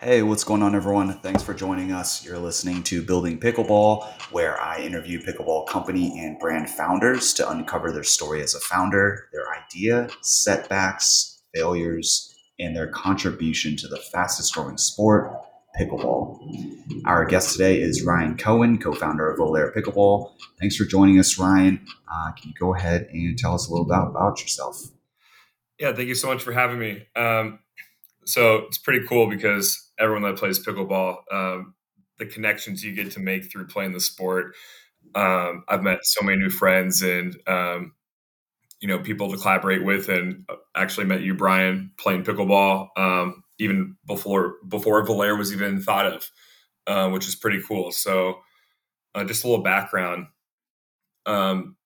Hey, what's going on, everyone? Thanks for joining us. You're listening to Building Pickleball, where I interview pickleball company and brand founders to uncover their story as a founder, their idea, setbacks, failures, and their contribution to the fastest growing sport, pickleball. Our guest today is Ryan Cohen, co founder of Volair Pickleball. Thanks for joining us, Ryan. Uh, can you go ahead and tell us a little about, about yourself? Yeah, thank you so much for having me. Um, so it's pretty cool because everyone that plays pickleball, um, the connections you get to make through playing the sport. Um, I've met so many new friends and um, you know people to collaborate with, and uh, actually met you, Brian, playing pickleball um, even before before Volair was even thought of, uh, which is pretty cool. So uh, just a little background. Um,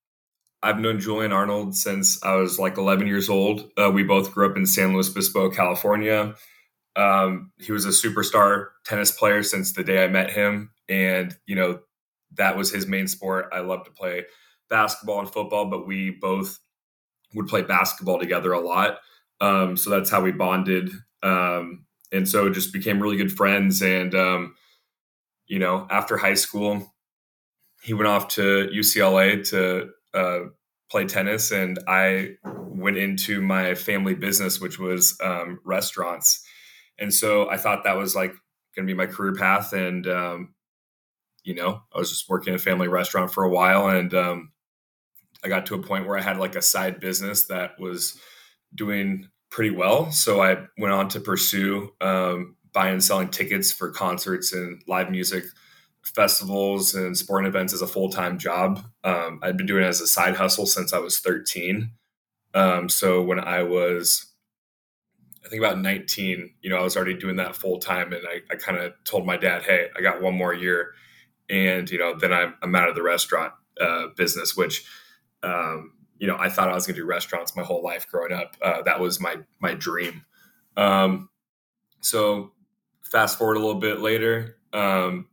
I've known Julian Arnold since I was like 11 years old. Uh, we both grew up in San Luis Obispo, California. Um, he was a superstar tennis player since the day I met him, and you know that was his main sport. I love to play basketball and football, but we both would play basketball together a lot. Um, so that's how we bonded, um, and so just became really good friends. And um, you know, after high school, he went off to UCLA to uh, play tennis, and I went into my family business, which was um, restaurants. And so I thought that was like going to be my career path. And, um, you know, I was just working in a family restaurant for a while. And um, I got to a point where I had like a side business that was doing pretty well. So I went on to pursue um, buying and selling tickets for concerts and live music festivals and sporting events as a full time job. Um, I'd been doing it as a side hustle since I was 13. Um, so when I was, I think about 19, you know, I was already doing that full time. And I, I kind of told my dad, hey, I got one more year. And, you know, then I'm, I'm out of the restaurant uh, business, which, um, you know, I thought I was going to do restaurants my whole life growing up. Uh, that was my, my dream. Um, so fast forward a little bit later, um,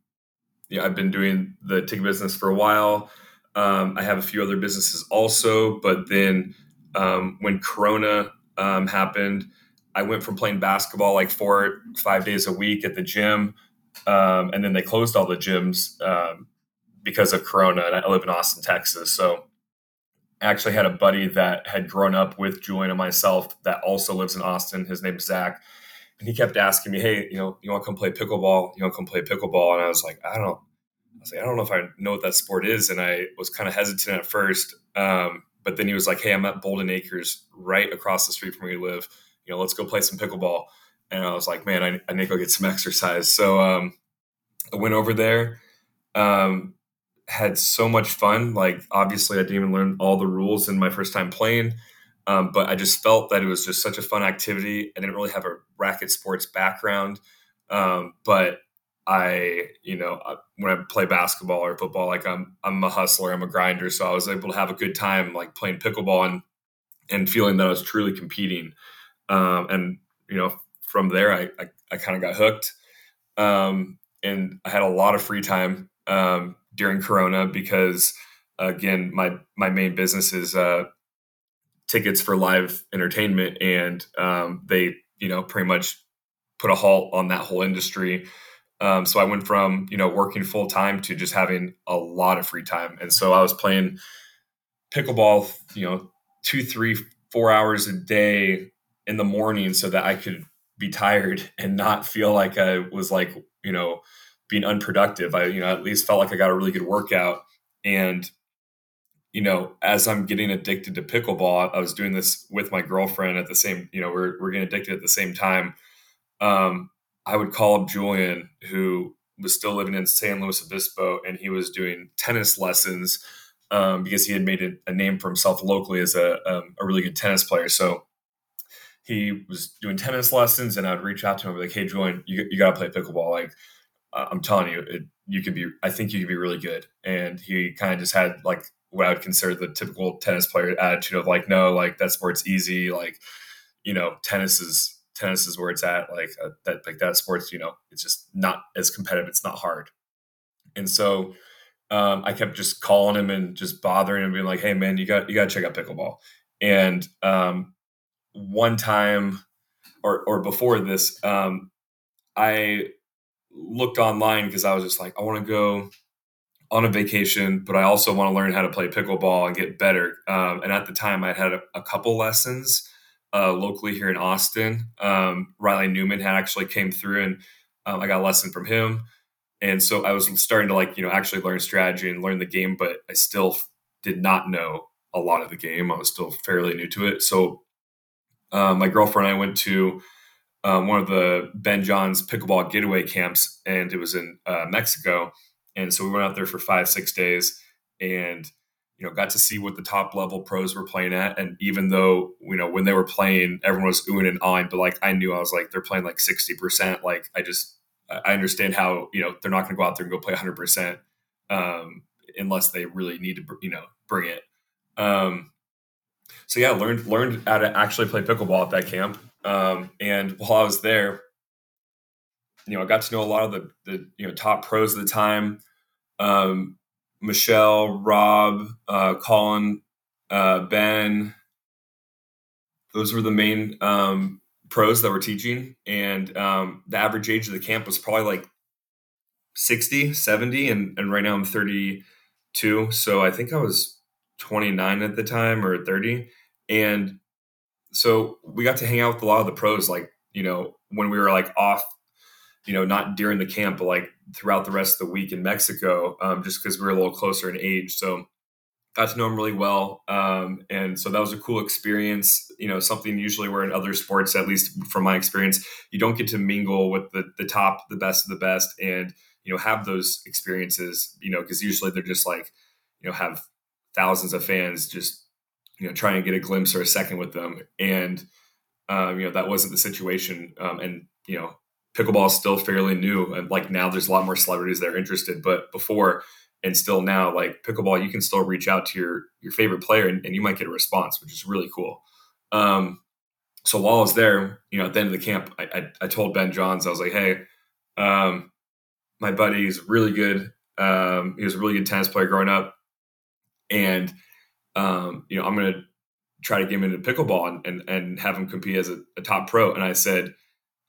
yeah, I've been doing the ticket business for a while. Um, I have a few other businesses also, but then um, when Corona um, happened, I went from playing basketball like four, five days a week at the gym, um, and then they closed all the gyms um, because of Corona. And I live in Austin, Texas, so I actually had a buddy that had grown up with Julian and myself that also lives in Austin. His name's Zach and he kept asking me, "Hey, you know, you want to come play pickleball? You want to come play pickleball?" And I was like, "I don't know." I was like, "I don't know if I know what that sport is," and I was kind of hesitant at first. Um, but then he was like, "Hey, I'm at Bolden Acres, right across the street from where you live. You know, let's go play some pickleball." And I was like, "Man, I, I need to go get some exercise." So um, I went over there. Um, had so much fun. Like, obviously, I didn't even learn all the rules in my first time playing. Um, but I just felt that it was just such a fun activity. I didn't really have a racket sports background, um, but I, you know, when I play basketball or football, like I'm, I'm a hustler, I'm a grinder, so I was able to have a good time, like playing pickleball and and feeling that I was truly competing. Um, and you know, from there, I I, I kind of got hooked, um, and I had a lot of free time um, during Corona because, again, my my main business is uh, tickets for live entertainment, and um, they you know pretty much put a halt on that whole industry. Um, so I went from you know working full time to just having a lot of free time, and so I was playing pickleball, you know, two, three, four hours a day in the morning, so that I could be tired and not feel like I was like you know being unproductive. I you know at least felt like I got a really good workout, and you know, as I'm getting addicted to pickleball, I was doing this with my girlfriend at the same, you know, we're, we're getting addicted at the same time. Um, I would call up Julian, who was still living in San Luis Obispo, and he was doing tennis lessons um, because he had made a, a, name for himself locally as a, um, a really good tennis player. So he was doing tennis lessons, and I'd reach out to him like, "Hey, Julian, you, you got to play pickleball. Like, I'm telling you, it, you could be. I think you could be really good." And he kind of just had like what I would consider the typical tennis player attitude of like, no, like that sport's easy. Like, you know, tennis is tennis is where it's at. Like uh, that, like that sport's, you know, it's just not as competitive. It's not hard. And so um, I kept just calling him and just bothering him, being like, hey man, you got you got to check out pickleball. And um, one time, or or before this, um, I looked online because I was just like, I want to go on a vacation, but I also want to learn how to play pickleball and get better. Um, and at the time, I had a, a couple lessons uh, locally here in Austin. Um, Riley Newman had actually came through, and um, I got a lesson from him. And so I was starting to like you know actually learn strategy and learn the game, but I still did not know a lot of the game. I was still fairly new to it. So uh, my girlfriend and I went to um, one of the Ben Johns pickleball getaway camps, and it was in uh, Mexico and so we went out there for five, six days and, you know, got to see what the top level pros were playing at. And even though, you know, when they were playing, everyone was oohing and awing, but like I knew I was like, they're playing like 60%. Like I just, I understand how, you know, they're not going to go out there and go play 100% um, unless they really need to, you know, bring it. Um, so yeah, learned learned how to actually play pickleball at that camp. Um, and while I was there, you know, I got to know a lot of the the you know top pros of the time. Um, Michelle, Rob, uh, Collin, uh, Ben. Those were the main um, pros that were teaching, and um, the average age of the camp was probably like 60, 70, and, and right now I'm 32. So I think I was 29 at the time or 30. And so we got to hang out with a lot of the pros, like, you know, when we were like off you know, not during the camp, but like throughout the rest of the week in Mexico, um, just because we are a little closer in age. So got to know him really well. Um, and so that was a cool experience. You know, something usually where in other sports, at least from my experience, you don't get to mingle with the, the top, the best of the best and, you know, have those experiences, you know, because usually they're just like, you know, have thousands of fans just, you know, trying to get a glimpse or a second with them. And, um, you know, that wasn't the situation. Um, and, you know, pickleball is still fairly new and like now there's a lot more celebrities that are interested but before and still now like pickleball you can still reach out to your your favorite player and, and you might get a response which is really cool. Um, so while i was there you know at the end of the camp i, I, I told ben johns i was like hey um, my buddy is really good um, he was a really good tennis player growing up and um, you know i'm gonna try to get him into pickleball and, and, and have him compete as a, a top pro. And i said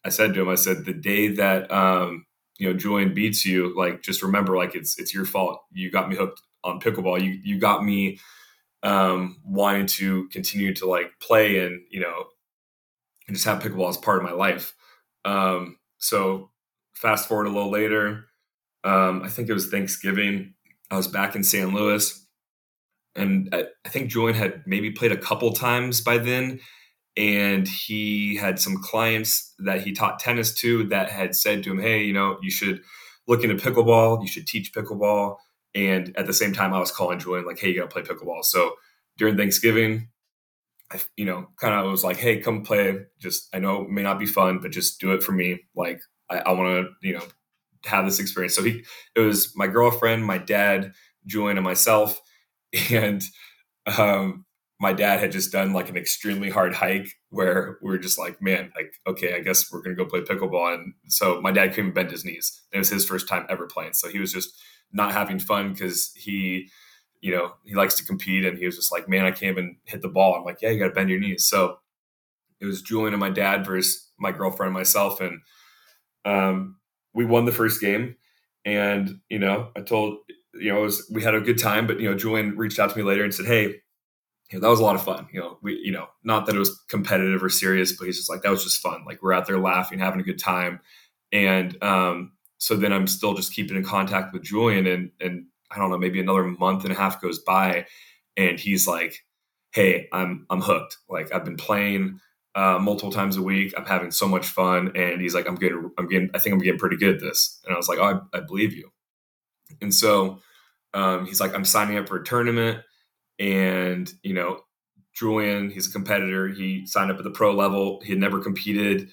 I said to him, I said, the day that um, you know Julian beats you, like just remember, like it's it's your fault. You got me hooked on pickleball. You you got me um, wanting to continue to like play and you know and just have pickleball as part of my life. Um, so fast forward a little later, um, I think it was Thanksgiving. I was back in San Luis, and I, I think Julian had maybe played a couple times by then and he had some clients that he taught tennis to that had said to him, "Hey, you know, you should look into pickleball. You should teach pickleball." And at the same time, I was calling Julian like, "Hey, you got to play pickleball." So during Thanksgiving, I, you know, kind of was like, "Hey, come play." Just I know it may not be fun, but just do it for me. Like I, I want to, you know, have this experience. So he, it was my girlfriend, my dad, Julian, and myself, and um, my dad had just done like an extremely hard hike where we were just like, man, like, okay, I guess we're gonna go play pickleball. And so my dad couldn't bend his knees. It was his first time ever playing. So he was just not having fun because he, you know, he likes to compete and he was just like, man, I can't even hit the ball. I'm like, yeah, you gotta bend your knees. So it was Julian and my dad versus my girlfriend and myself. And um, we won the first game. And, you know, I told, you know, it was, we had a good time, but, you know, Julian reached out to me later and said, hey, you know, that was a lot of fun. You know, we, you know, not that it was competitive or serious, but he's just like, that was just fun. Like we're out there laughing, having a good time. And um, so then I'm still just keeping in contact with Julian and, and I don't know, maybe another month and a half goes by and he's like, Hey, I'm, I'm hooked. Like I've been playing uh, multiple times a week. I'm having so much fun. And he's like, I'm getting, I'm getting, I think I'm getting pretty good at this. And I was like, oh, I, I believe you. And so um, he's like, I'm signing up for a tournament and you know Julian, he's a competitor. He signed up at the pro level. He had never competed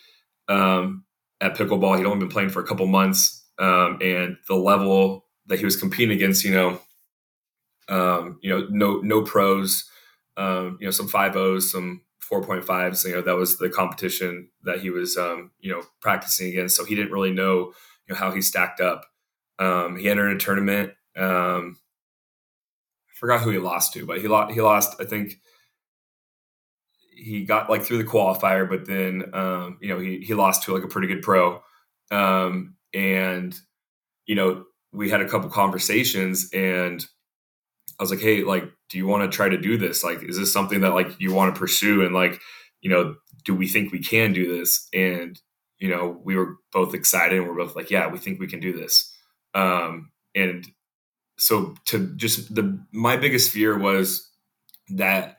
um, at pickleball. He'd only been playing for a couple months, um, and the level that he was competing against, you know, um, you know, no no pros, um, you know, some five O's, some four point fives. You know, that was the competition that he was, um, you know, practicing against. So he didn't really know, you know, how he stacked up. Um, he entered a tournament. Um, forgot who he lost to, but he lost. He lost. I think he got like through the qualifier, but then um, you know he he lost to like a pretty good pro, Um, and you know, we had a couple conversations, and I was like, "Hey, like, do you want to try to do this? Like, is this something that like you want to pursue?" And like, you know, do we think we can do this? And you know, we were both excited, and we're both like, "Yeah, we think we can do this." Um, and so to just the my biggest fear was that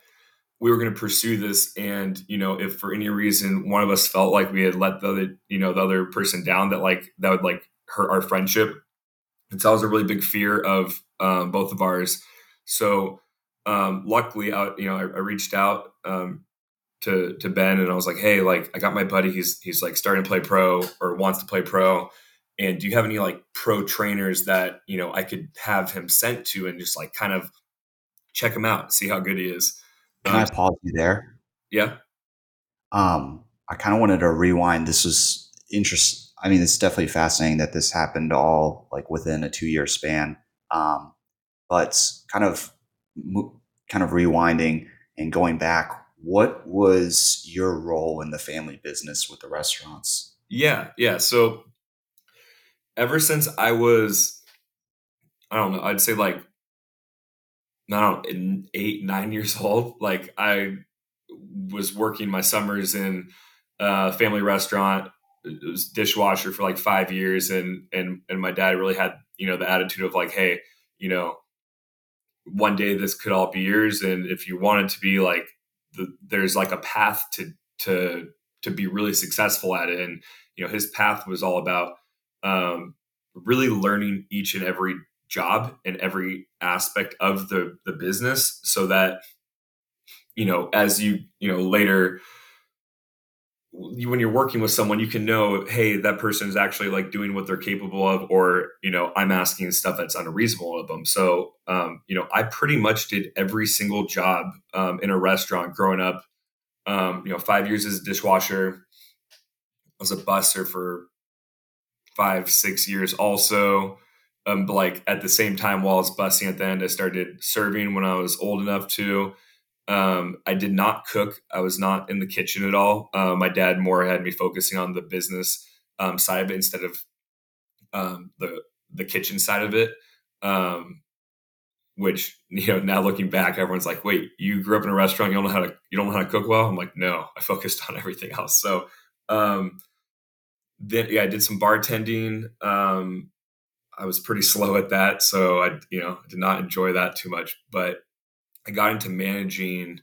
we were going to pursue this and you know if for any reason one of us felt like we had let the other you know the other person down that like that would like hurt our friendship. That was a really big fear of um, both of ours. So um, luckily I, you know I, I reached out um, to to ben and i was like hey like i got my buddy. He's he's like starting to play pro or wants to play pro and do you have any like pro trainers that you know i could have him sent to and just like kind of check him out see how good he is? Can um, i pause you there? yeah. Um i kind of wanted to rewind. This was interest i mean it's definitely fascinating that this happened all like within a two year span. Um but kind of kind of rewinding and going back what was your role in the family business with the restaurants? Yeah yeah. So ever since I was, I don't know, I'd say like, I don't know, eight, nine years old, like I was working my summers in a family restaurant. It was dishwasher for like five years, and and and my dad really had you know the attitude of like, hey, you know, one day this could all be yours, and if you want it to be like, the, there's like a path to to to be really successful at it, and you know, his path was all about um, really learning each and every job and every aspect of the the business so that you know as you you know later when you're working with someone you can know hey that person is actually like doing what they're capable of or you know i'm asking stuff that's unreasonable of them. So um, you know i pretty much did every single job um, in a restaurant growing up. Um, you know five years as a dishwasher I was a busser for five, six years also. Um, but like at the same time, while I was busing at the end, I started serving when I was old enough to. Um, I did not cook. I was not in the kitchen at all. Uh, my dad more had me focusing on the business um, side of it instead of um, the the kitchen side of it. Um, which you know now looking back, everyone's like, "Wait, you grew up in a restaurant? You don't know how to you don't know how to cook well?" I'm like, "No, I focused on everything else." So um, then yeah, I did some bartending. Um, I was pretty slow at that, so I you know did not enjoy that too much. But I got into managing.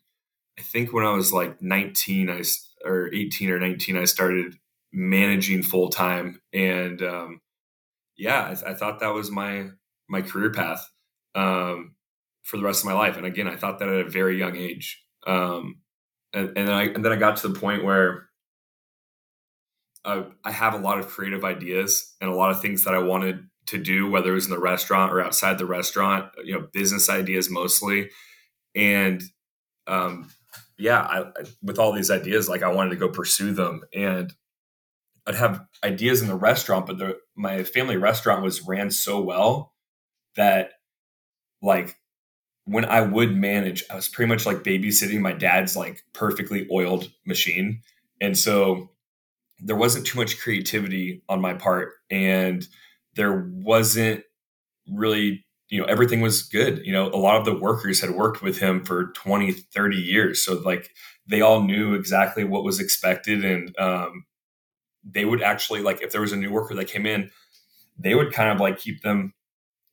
I think when I was like 19, I or 18 or 19, I started managing full time, and um, yeah, I, I, thought that was my my career path um, for the rest of my life. And again, I thought that at a very young age. Um, and, and then I and then I got to the point where uh, I have a lot of creative ideas and a lot of things that I wanted to do, whether it was in the restaurant or outside the restaurant, you know, business ideas mostly. And um, yeah, I, I, with all these ideas, like I wanted to go pursue them. And I'd have ideas in the restaurant, but the, my family restaurant was ran so well that like when I would manage, I was pretty much like babysitting my dad's like perfectly oiled machine. And so there wasn't too much creativity on my part and there wasn't really you know everything was good you know a lot of the workers had worked with him for 20 30 years so like they all knew exactly what was expected and um, they would actually like if there was a new worker that came in they would kind of like keep them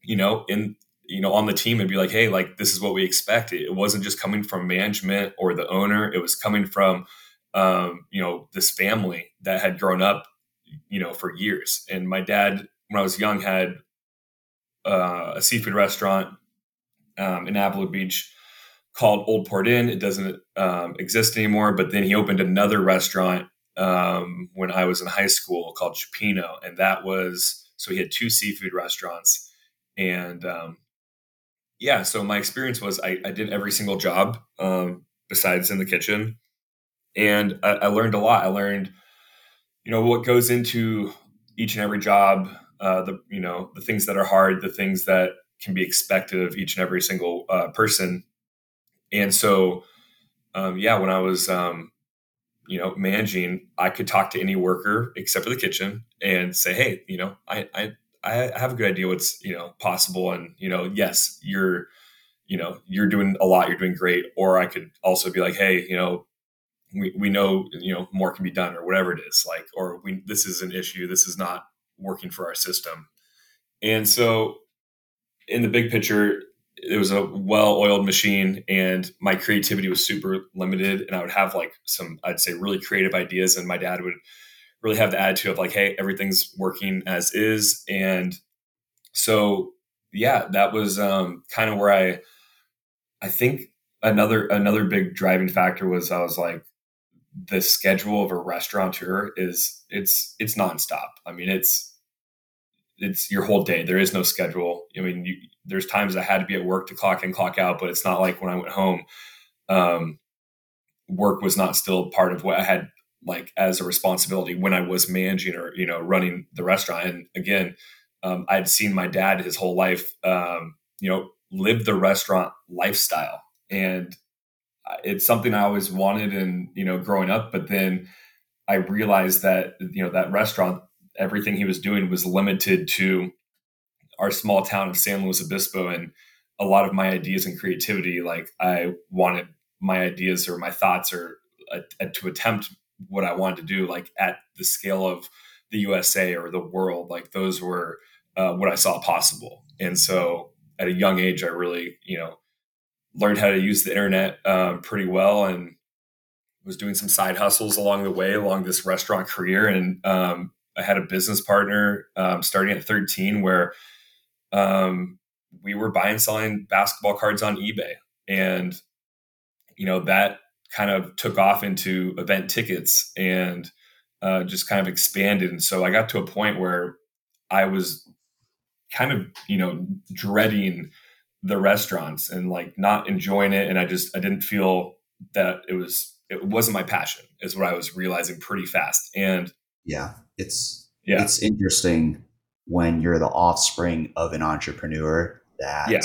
you know in you know on the team and be like hey like this is what we expect. It wasn't just coming from management or the owner it was coming from um, you know, this family that had grown up, you know, for years. And my dad, when I was young, had uh, a seafood restaurant um, in Avila Beach called Old Port Inn. It doesn't um, exist anymore. But then he opened another restaurant um, when I was in high school called Chipino, and that was so he had two seafood restaurants. And um, yeah, so my experience was I, I did every single job um, besides in the kitchen and I, I, learned a lot. I learned, you know, what goes into each and every job, uh, the you know the things that are hard, the things that can be expected of each and every single uh, person. And so, um, yeah, when I was um, you know, managing, I could talk to any worker except for the kitchen and say, hey, you know, I, I, I have a good idea what's, you know, possible. And, you know, yes, you're, you know, you're doing a lot, you're doing great. Or I could also be like, hey, you know, we, we know, you know, more can be done or whatever it is like, or we, this is an issue. This is not working for our system. And so in the big picture, it was a well-oiled machine and my creativity was super limited and i would have like some i'd say really creative ideas and my dad would really have the attitude of like hey everything's working as is and so yeah that was um, kind of where i i think another another big driving factor was i was like the schedule of a restaurateur is it's it's nonstop i mean it's it's your whole day. There is no schedule. I mean, you, there's times I had to be at work to clock in, clock out, but it's not like when I went home, um, work was not still part of what I had like as a responsibility when I was managing or you know running the restaurant. And again, um, I'd seen my dad his whole life, um, you know, live the restaurant lifestyle, and it's something I always wanted, and you know, growing up. But then I realized that you know that restaurant everything he was doing was limited to our small town of San Luis Obispo and a lot of my ideas and creativity like I wanted my ideas or my thoughts or uh, to attempt what I wanted to do like at the scale of the USA or the world like those were uh, what I saw possible and so at a young age I really you know learned how to use the internet um, pretty well and was doing some side hustles along the way along this restaurant career and um, I had a business partner um, starting at 13 where um, we were buying selling basketball cards on eBay, and you know that kind of took off into event tickets and uh, just kind of expanded. And so I got to a point where I was kind of you know dreading the restaurants and like not enjoying it, and I just I didn't feel that it was it wasn't my passion is what I was realizing pretty fast and yeah it's yeah. it's interesting when you're the offspring of an entrepreneur that yeah.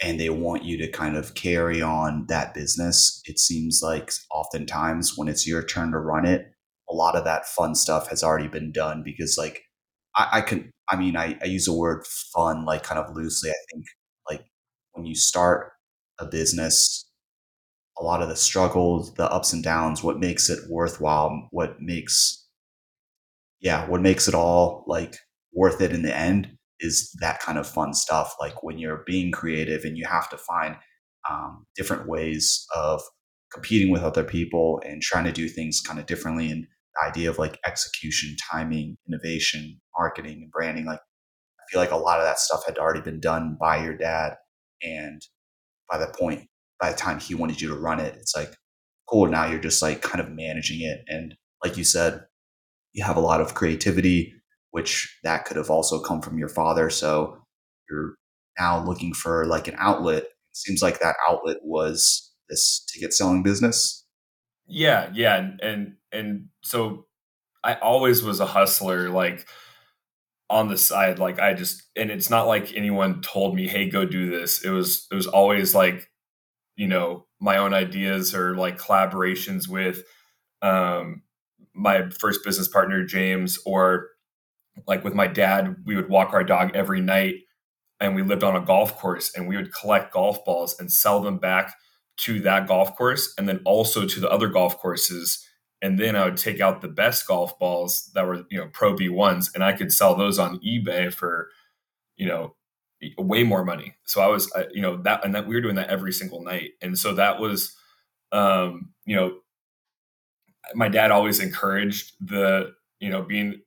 and they want you to kind of carry on that business it seems like oftentimes when it's your turn to run it a lot of that fun stuff has already been done because like i, I can i mean I, I use the word fun like kind of loosely i think when you start a business a lot of the struggles the ups and downs what makes it worthwhile what makes yeah, what makes it all like worth it in the end is that kind of fun stuff. Like when you're being creative and you have to find um, different ways of competing with other people and trying to do things kind of differently. And the idea of like execution, timing, innovation, marketing, and branding. Like I feel like a lot of that stuff had already been done by your dad. And by the point, by the time he wanted you to run it, it's like, cool. Now you're just like kind of managing it. And like you said, you have a lot of creativity, which that could have also come from your father. So you're now looking for like an outlet. It seems like that outlet was this ticket selling business. Yeah, yeah, and and, and so I always was a hustler, like on the side. Like I just, and it's not like anyone told me, "Hey, go do this." It was it was always like, you know, my own ideas or like collaborations with um my first business partner James or like with my dad we would walk our dog every night and we lived on a golf course and we would collect golf balls and sell them back to that golf course and then also to the other golf courses and then I would take out the best golf balls that were you know Pro V1s, and I could sell those on eBay for you know way more money. So I was you know that and that we were doing that every single night. And so that was um you know my dad always encouraged the you know being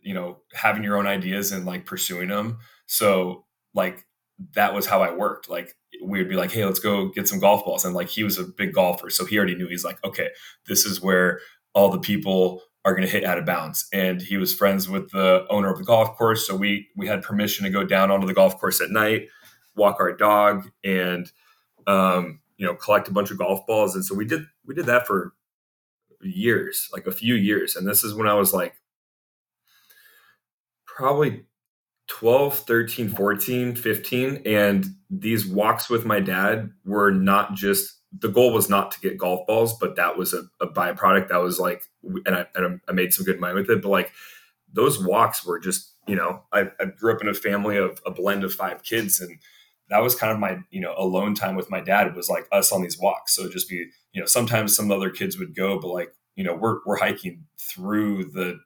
you know having your own ideas and like pursuing them so like that was how i worked. Like we would be like hey let's go get some golf balls. And like he was a big golfer so he already knew. He's like okay this is where all the people are going to hit out of bounds and he was friends with the owner of the golf course so we we had permission to go down onto the golf course at night walk our dog and um you know collect a bunch of golf balls and so we did we did that for years, like a few years. And this is when I was like probably 12, 13, 14, 15. And these walks with my dad were not just the goal was not to get golf balls, but that was a, a byproduct. That was like, and I, and I made some good money with it. But like those walks were just, you know, I, I grew up in a family of a blend of five kids, and that was kind of my, you know, alone time with my dad was like us on these walks. So just be, you know, sometimes some other kids would go, but like, you know, we're we're hiking through the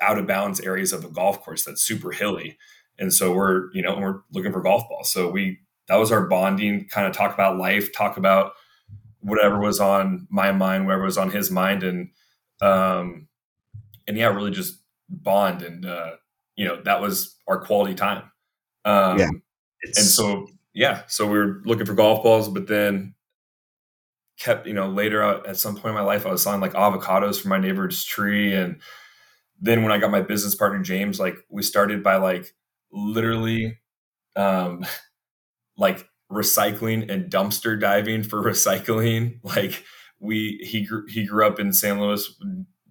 out of bounds areas of a golf course that's super hilly, and so we're, you know, we're looking for golf balls. So we that was our bonding, kind of talk about life, talk about whatever was on my mind, whatever was on his mind, and um, and yeah, really just bond, and uh, you know that was our quality time. Um, yeah, and so yeah, so we were looking for golf balls, but then kept you know later at some point in my life I was selling like avocados from my neighbor's tree, and then when I got my business partner James, like we started by like literally um like recycling and dumpster diving for recycling. Like we he grew, he grew up in San Luis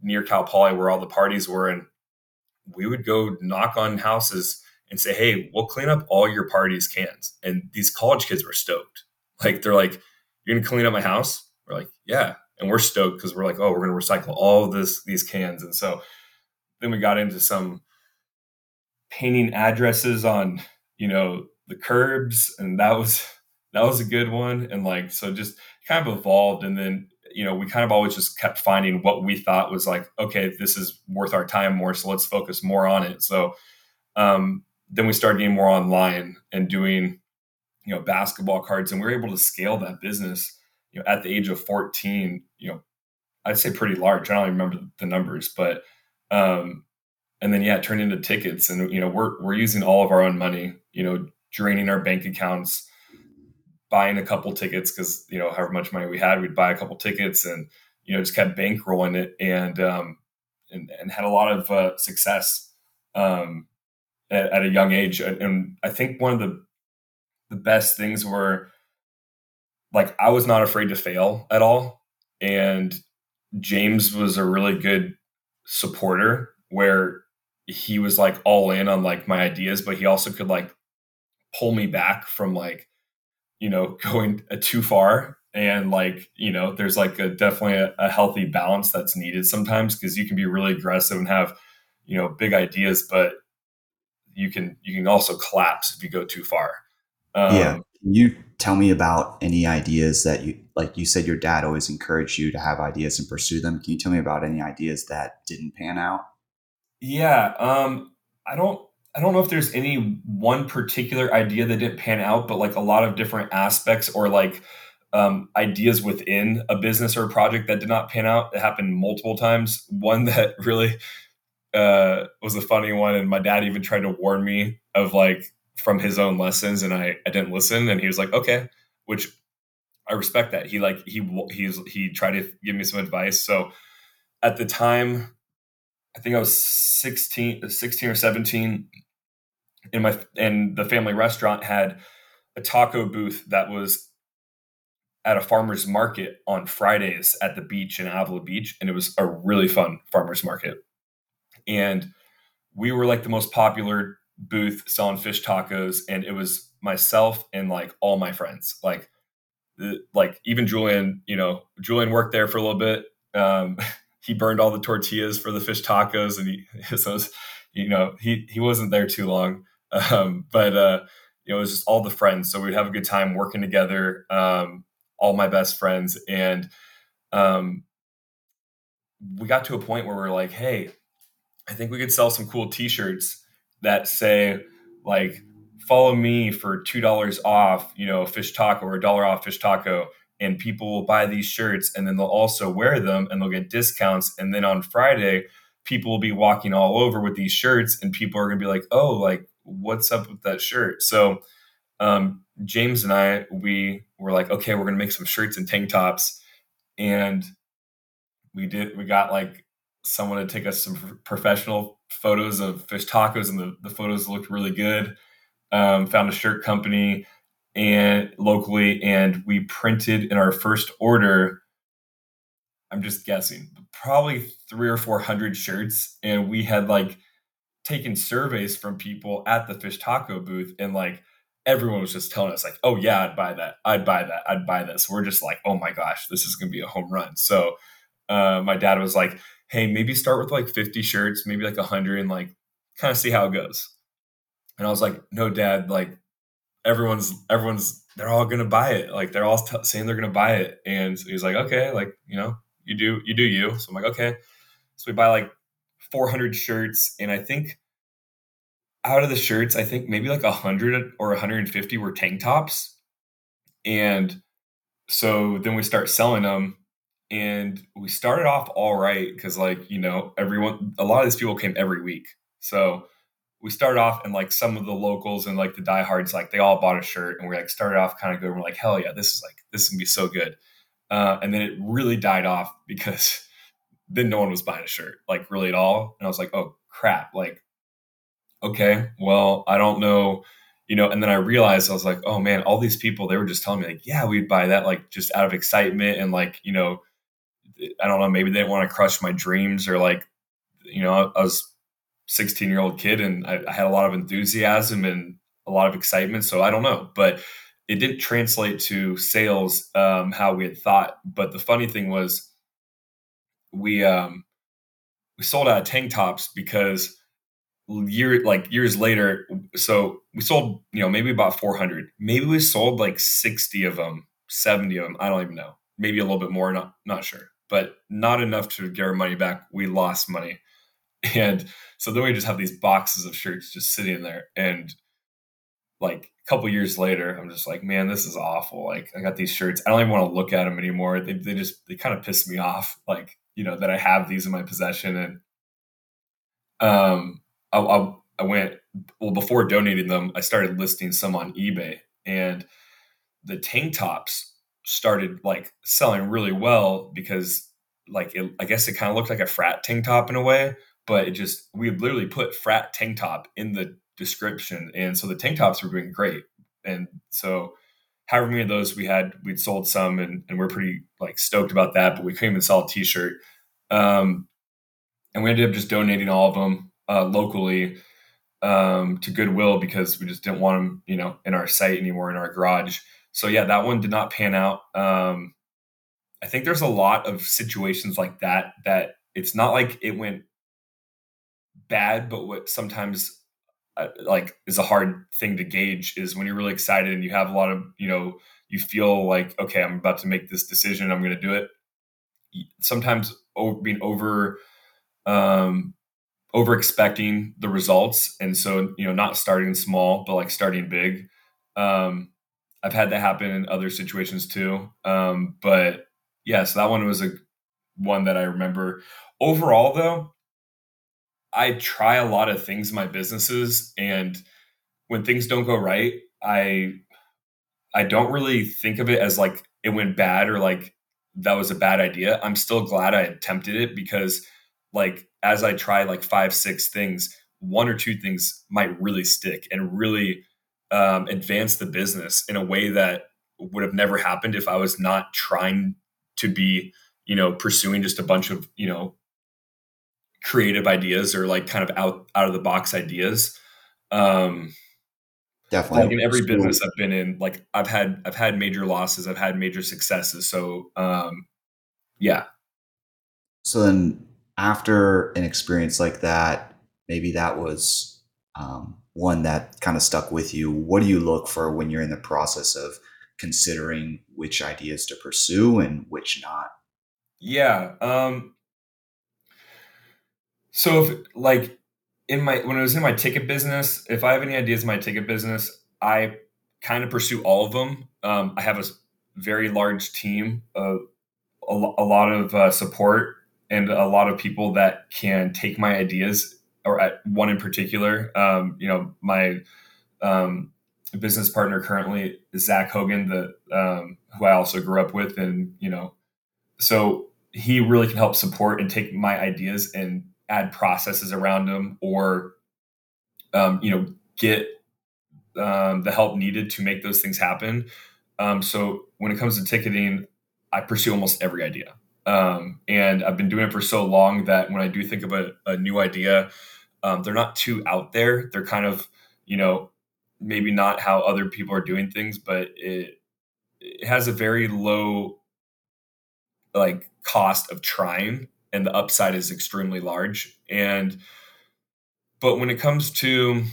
near Cal Poly where all the parties were, and we would go knock on houses and say, "Hey, we'll clean up all your parties' cans." And these college kids were stoked. Like they're like, "You're gonna clean up my house?" We're like, "Yeah," and we're stoked because we're like, "Oh, we're gonna recycle all this these cans." And so then we got into some painting addresses on you know the curbs and that was that was a good one and like so just kind of evolved and then you know we kind of always just kept finding what we thought was like okay this is worth our time more so let's focus more on it. So um, then we started getting more online and doing you know basketball cards and we were able to scale that business you know at the age of 14 you know i'd say pretty large i don't remember the numbers but um and then yeah it turned into tickets and you know we're we're using all of our own money you know draining our bank accounts, buying a couple tickets because you know however much money we had, we'd buy a couple tickets and you know just kept bankrolling it and um, and, and had a lot of uh, success um, at, at, a young age. And, and I think one of the the best things were like I was not afraid to fail at all, and James was a really good supporter where he was like all in on like my ideas, but he also could like pull me back from like you know going too far. And like you know there's like a definitely a, a healthy balance that's needed sometimes because you can be really aggressive and have you know big ideas but you can you can also collapse if you go too far. Um, yeah can you tell me about any ideas that you like you said your dad always encouraged you to have ideas and pursue them. Can you tell me about any ideas that didn't pan out? Yeah um i don't I don't know if there's any one particular idea that didn't pan out, but like a lot of different aspects or like um, ideas within a business or a project that did not pan out. It happened multiple times. One that really uh, was a funny one, and my dad even tried to warn me of like from his own lessons, and I I didn't listen, and he was like, okay, which I respect that. He like he he's he tried to give me some advice. So at the time, I think I was 16, 16 or 17 and my and the family restaurant had a taco booth that was at a farmer's market on Fridays at the beach in Avila Beach. And it was a really fun farmer's market. And we were like the most popular booth selling fish tacos. And it was myself and like all my friends. Like, like even Julian, you know, Julian worked there for a little bit. Um, he burned all the tortillas for the fish tacos and he, so was, you know, he, he wasn't there too long. Um, but uh, you know, it was just all the friends. So we'd have a good time working together. Um, all my best friends, and um, we got to a point where we are like, "Hey, I think we could sell some cool T-shirts that say like." follow me for two dollars off, you know, a fish taco or a dollar off fish taco, and people will buy these shirts and then they'll also wear them and they'll get discounts. And then on Friday, people will be walking all over with these shirts, and people are gonna be like, "Oh, like what's up with that shirt? So um, James and I, we were like, okay, we're gonna make some shirts and tank tops, and we did. We got like someone to take us some professional photos of fish tacos, and the, the photos looked really good. Um, found a shirt company and locally, and we printed in our first order. I'm just guessing, probably three or four hundred shirts, and we had like taken surveys from people at the fish taco booth and like everyone was just telling us like, "Oh yeah, I'd buy that. I'd buy that. I'd buy this." We're just like, "Oh my gosh, this is going to be a home run." So uh, my dad was like, "Hey, maybe start with like 50 shirts, maybe like 100 and like kind of see how it goes." And I was like, "No, dad, like everyone's everyone's they're all going to buy it. Like they're all t- saying they're going to buy it." And he's like, "Okay, like, you know, you do you do you." So I'm like, "Okay." So we buy like 400 shirts and I think out of the shirts, I think maybe like 100 or 150 were tank tops. And so then we start selling them and we started off all right because like you know everyone a lot of these people came every week. So we started off and like some of the locals and like the diehards like they all bought a shirt and we like started off kind of good. We're like hell yeah this is like this is gonna be so good. Uh, and then it really died off because then no one was buying a shirt like really at all and i was like oh crap like okay well i don't know you know and then i realized i was like oh man all these people they were just telling me like yeah we'd buy that like just out of excitement and like you know I don't know, maybe they didn't want to crush my dreams or like, you know, I was 16 year old kid and I, I, had a lot of enthusiasm and a lot of excitement. So I don't know, but it didn't translate to sales um, how we had thought. But the funny thing was, we um, we sold out of tank tops because year like years later. So we sold, you know, maybe about 400. Maybe we sold like 60 of them, 70 of them. I don't even know. Maybe a little bit more. Not not sure but not enough to get our money back. We lost money. And so then we just have these boxes of shirts just sitting there. And like a couple years later, I'm just like, man, this is awful. Like I got these shirts. I don't even want to look at them anymore. They, they just, they kind of piss me off. Like, you know, that I have these in my possession. And um, I, I, I went, well, before donating them, I started listing some on eBay. And the tank tops started like selling really well because like it, I guess it kind of looked like a frat tank top in a way, but it just we literally put frat tank top in the description, and so the tank tops were doing great, and so however many of those we had, we'd sold some, and, and we're pretty like stoked about that. But we couldn't even sell a T-shirt, um, and we ended up just donating all of them uh, locally um, to Goodwill because we just didn't want them, you know, in our site anymore in our garage so yeah, that one did not pan out. Um, I think there's a lot of situations like that that it's not like it went bad, but what sometimes like is a hard thing to gauge is when you're really excited and you have a lot of you know you feel like okay, I'm about to make this decision, I'm going to do it. Sometimes over, being over um, over expecting the results, and so you know not starting small, but like starting big. Um, I've had that happen in other situations too. Um, but yeah, so that one was a one that I remember. Overall, though, I try a lot of things in my businesses, and when things don't go right, I I don't really think of it as like it went bad or like that was a bad idea. I'm still glad I attempted it because like as I try like five, six things, one or two things might really stick and really um, advance the business in a way that would have never happened if I was not trying to be, you know, pursuing just a bunch of, you know, creative ideas or like kind of out out of the box ideas. Um definitely like in every business I've been in, like I've had I've had major losses, I've had major successes. So um yeah. So then after an experience like that, maybe that was um one that kind of stuck with you. What do you look for when you're in the process of considering which ideas to pursue and which not? Yeah. Um, so if like in my when I was in my ticket business, if I have any ideas in my ticket business, I kind of pursue all of them. Um, I have a very large team of a, a lot of uh, support and a lot of people that can take my ideas or at one in particular. Um, you know, my um, business partner currently is Zach Hogan, the um, who I also grew up with, and you know, so he really can help support and take my ideas and add processes around them, or um, you know, get um, the help needed to make those things happen. Um, so when it comes to ticketing, I pursue almost every idea. Um, and I've been doing it for so long that when I do think of a, a new idea, um, they're not too out there. They're kind of, you know, maybe not how other people are doing things, but it it has a very low like cost of trying and the upside is extremely large. And but when it comes to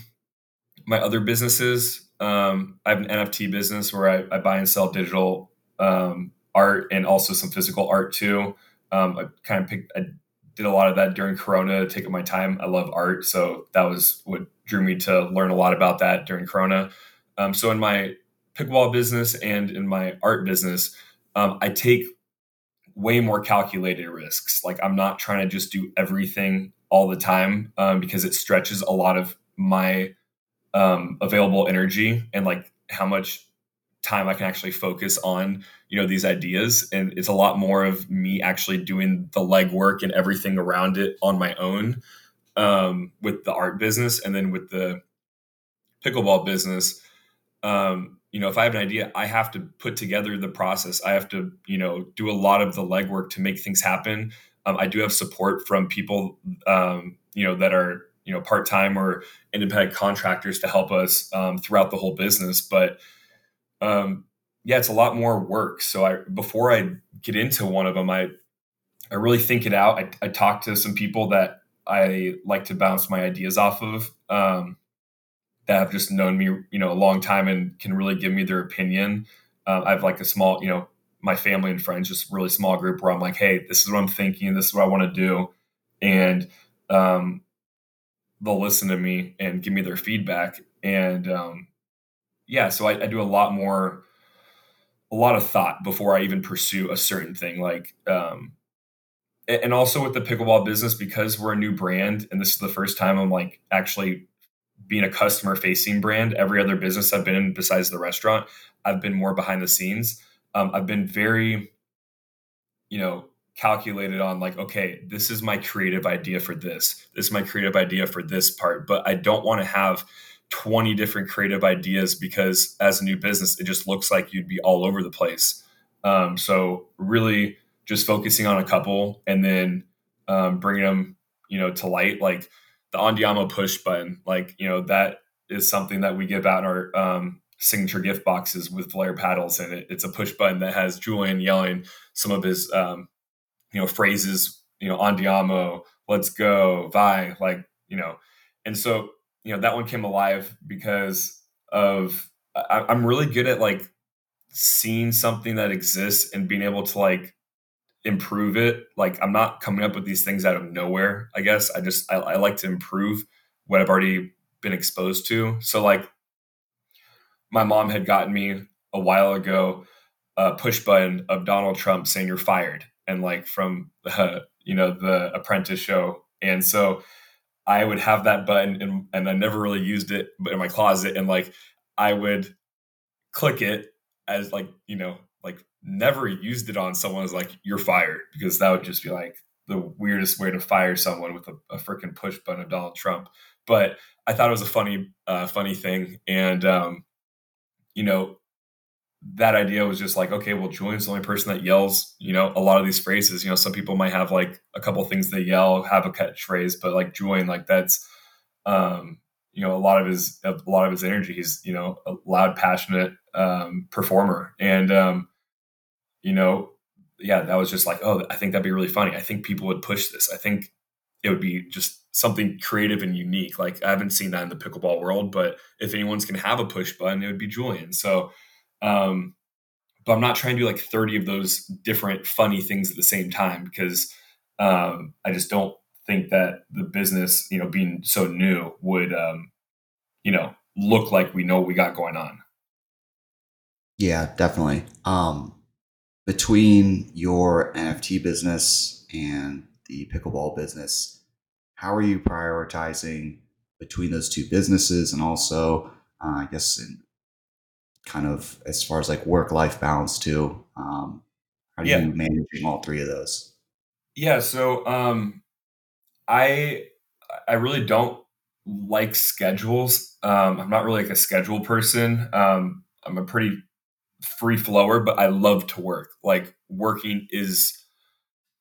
my other businesses, um, I have an NFT business where I, I buy and sell digital um, art and also some physical art too. Um, I kind of picked, I did a lot of that during Corona, taking my time. I love art, so that was what drew me to learn a lot about that during Corona. Um, so in my pickleball business and in my art business, um, I take way more calculated risks. Like I'm not trying to just do everything all the time um, because it stretches a lot of my um, available energy and like how much time I can actually focus on, you know, these ideas. And it's a lot more of me actually doing the legwork and everything around it on my own um, with the art business. And then with the pickleball business, um, you know, if I have an idea, I have to put together the process. I have to, you know, do a lot of the legwork to make things happen. Um, I do have support from people, um, you know, that are, you know, part time or independent contractors to help us um, throughout the whole business. But um, yeah, it's a lot more work. So I before I get into one of them, I I really think it out. I, I talk to some people that I like to bounce my ideas off of um, that have just known me, you know, a long time and can really give me their opinion. Uh, I have like a small, you know, my family and friends, just really small group where I'm like, hey, this is what I'm thinking, this is what I want to do, and um, they'll listen to me and give me their feedback. And um, yeah, so I, I, do a lot more, a lot of thought before I even pursue a certain thing. Like, um, and also with the pickleball business, because we're a new brand, and this is the first time I'm like actually being a customer facing brand. Every other business I've been in, besides the restaurant, I've been more behind the scenes. Um, I've been very, you know, calculated on like, okay, this is my creative idea for this. This is my creative idea for this part, but I don't want to have 20 different creative ideas because as a new business, it just looks like you'd be all over the place. Um, so really just focusing on a couple and then um, bringing them, you know, to light, like the Andiamo push button, like, you know, that is something that we give out in our um, signature gift boxes with Volair paddles. And it, it's a push button that has Julian yelling some of his, um, you know, phrases, you know, Andiamo, let's go, Vi, like, you know, and so you know that one came alive because of I, I'm really good at like seeing something that exists and being able to like improve it. Like I'm not coming up with these things out of nowhere. I guess I just I, I like to improve what I've already been exposed to. So like my mom had gotten me a while ago a push button of Donald Trump saying you're fired and like from the you know the apprentice show and so I would have that button and, and I never really used it but in my closet and like I would click it as like, you know, never used it on someone as like you're fired because that would just be like the weirdest way to fire someone with a, a freaking push button of Donald Trump. But I thought it was a funny, uh, funny thing. And, um, you know, that idea was just like, okay, well, Julian's the only person that yells, you know, a lot of these phrases. You know, some people might have like a couple things they yell, have a catchphrase, but like Julian, like that's, um, you know, a lot of his a lot of his energy. He's you know a loud, passionate um, performer, and um, you know, yeah, that was just like, oh, I think that'd be really funny. I think people would push this. I think it would be just something creative and unique. Like I haven't seen that in the pickleball world, but if anyone's gonna have a push button, it would be Julian. So um, but I'm not trying to do like 30 of those different funny things at the same time because um, I just don't think that the business, you know, being so new would, um, you know, look like we know what we got going on. Yeah, definitely. Um, between your NFT business and the pickleball business, how are you prioritizing between those two businesses and also, uh, I guess, in kind of as far as like work life balance too. Um, how do yeah. you managing all three of those? Yeah, so um, I I really don't like schedules. Um, I'm not really like a schedule person. Um, I'm a pretty free flower, but I love to work. Like working is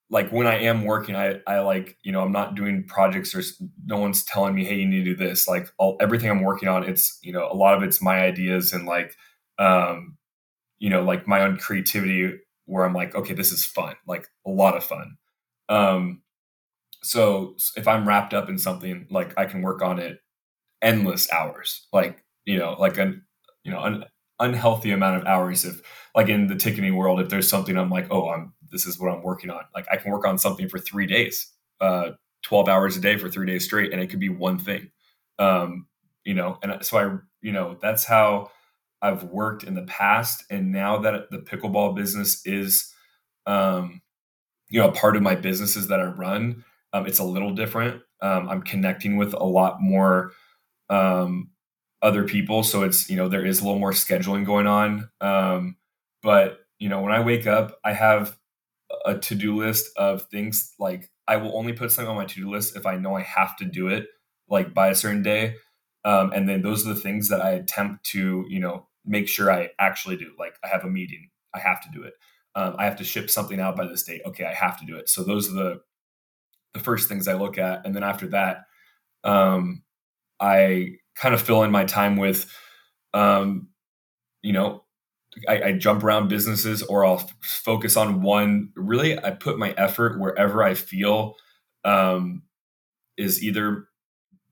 like when I am working, I, I like, you know, I'm not doing projects or no one's telling me, Hey, you need to do this. Like all, everything I'm working on, it's, you know, a lot of it's my ideas and like, um, you know, like my own creativity where I'm like, okay, this is fun, like a lot of fun. Um, so if I'm wrapped up in something, like I can work on it endless hours, like, you know, like an, you know, an unhealthy amount of hours. If like in the ticketing world, if there's something I'm like, oh, I'm this is what I'm working on. Like I can work on something for three days, uh, 12 hours a day for three days straight, and it could be one thing. Um, you know, and so I, you know, that's how I've worked in the past. And now that the pickleball business is, um, you know, a part of my businesses that I run, um, it's a little different. Um, I'm connecting with a lot more um, other people, so it's you know there is a little more scheduling going on. Um, but you know, when I wake up, I have a to-do list of things like I will only put something on my to-do list if I know I have to do it like by a certain day. Um, and then those are the things that I attempt to, you know, make sure I actually do. Like I have a meeting, I have to do it. Um, I have to ship something out by this date. Okay, I have to do it. So those are the the first things I look at, and then after that, um, I kind of fill in my time with, um, you know, I, I, jump around businesses or I'll f- focus on one. Really, I put my effort wherever I feel um, is either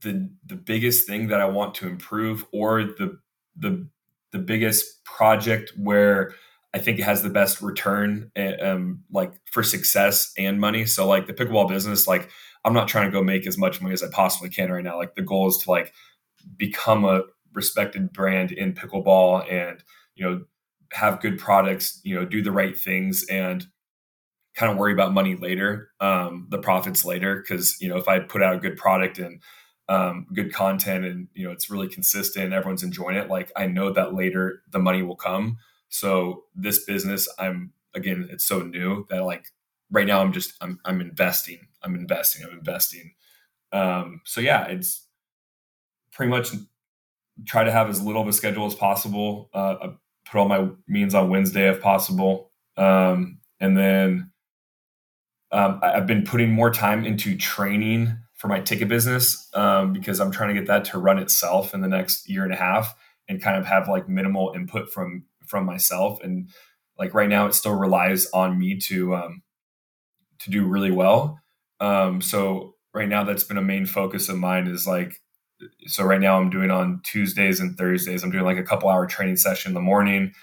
the the biggest thing that I want to improve or the the the biggest project where I think it has the best return, eh, um, like for success and money. So like the pickleball business, like I'm not trying to go make as much money as I possibly can right now. Like the goal is to like become a respected brand in pickleball and you know have good products, you know, do the right things and kind of worry about money later, um, the profits later. Cause, you know, if I put out a good product and um, good content and, you know, it's really consistent, everyone's enjoying it, like I know that later the money will come. So this business, I'm, again, it's so new that like right now I'm just, I'm, I'm investing, I'm investing, I'm investing. Um, so yeah, it's pretty much try to have as little of a schedule as possible. Uh, put all my means on Wednesday if possible. Um, and then um, I've been putting more time into training for my ticket business um, because I'm trying to get that to run itself in the next year and a half and kind of have like minimal input from from myself. And like right now, it still relies on me to um, to do really well. Um, so right now, that's been a main focus of mine is like so right now I'm doing on Tuesdays and Thursdays. I'm doing like a couple hour training session in the morning.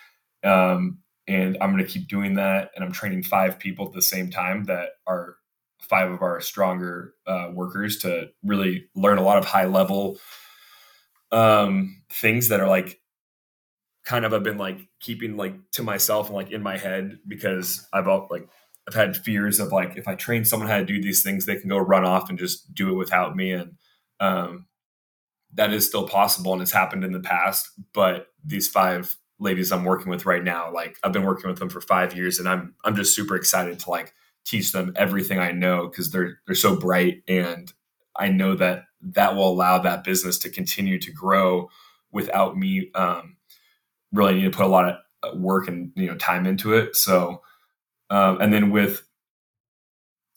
Um, and I'm going to keep doing that. And I'm training five people at the same time that are five of our stronger uh, workers to really learn a lot of high level um, things that are like kind of I've been like keeping like to myself and like in my head because I've all, like I've had fears of like if I train someone how to do these things, they can go run off and just do it without me. And um, that is still possible and it's happened in the past. But these five ladies I'm working with right now, like I've been working with them for five years and I'm I'm just super excited to like teach them everything I know because they're they're so bright and I know that that will allow that business to continue to grow without me um, really need to put a lot of uh, work and you know time into it. So um, and then with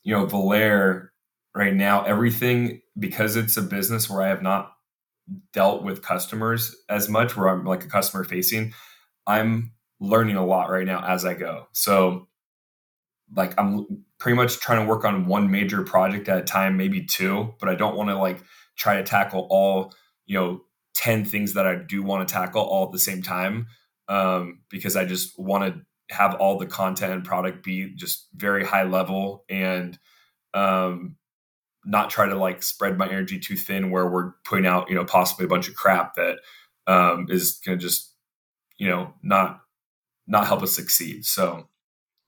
you know Volair right now, everything because it's a business where I have not dealt with customers as much where I'm like a customer facing, I'm learning a lot right now as I go. So like I'm pretty much trying to work on one major project at a time, maybe two, but I don't want to like try to tackle all, you know, 10 things that I do want to tackle all at the same time. Um, because I just want to have all the content and product be just very high level and um, not try to like spread my energy too thin where we're putting out you know possibly a bunch of crap that um, is going to just you know not not help us succeed. So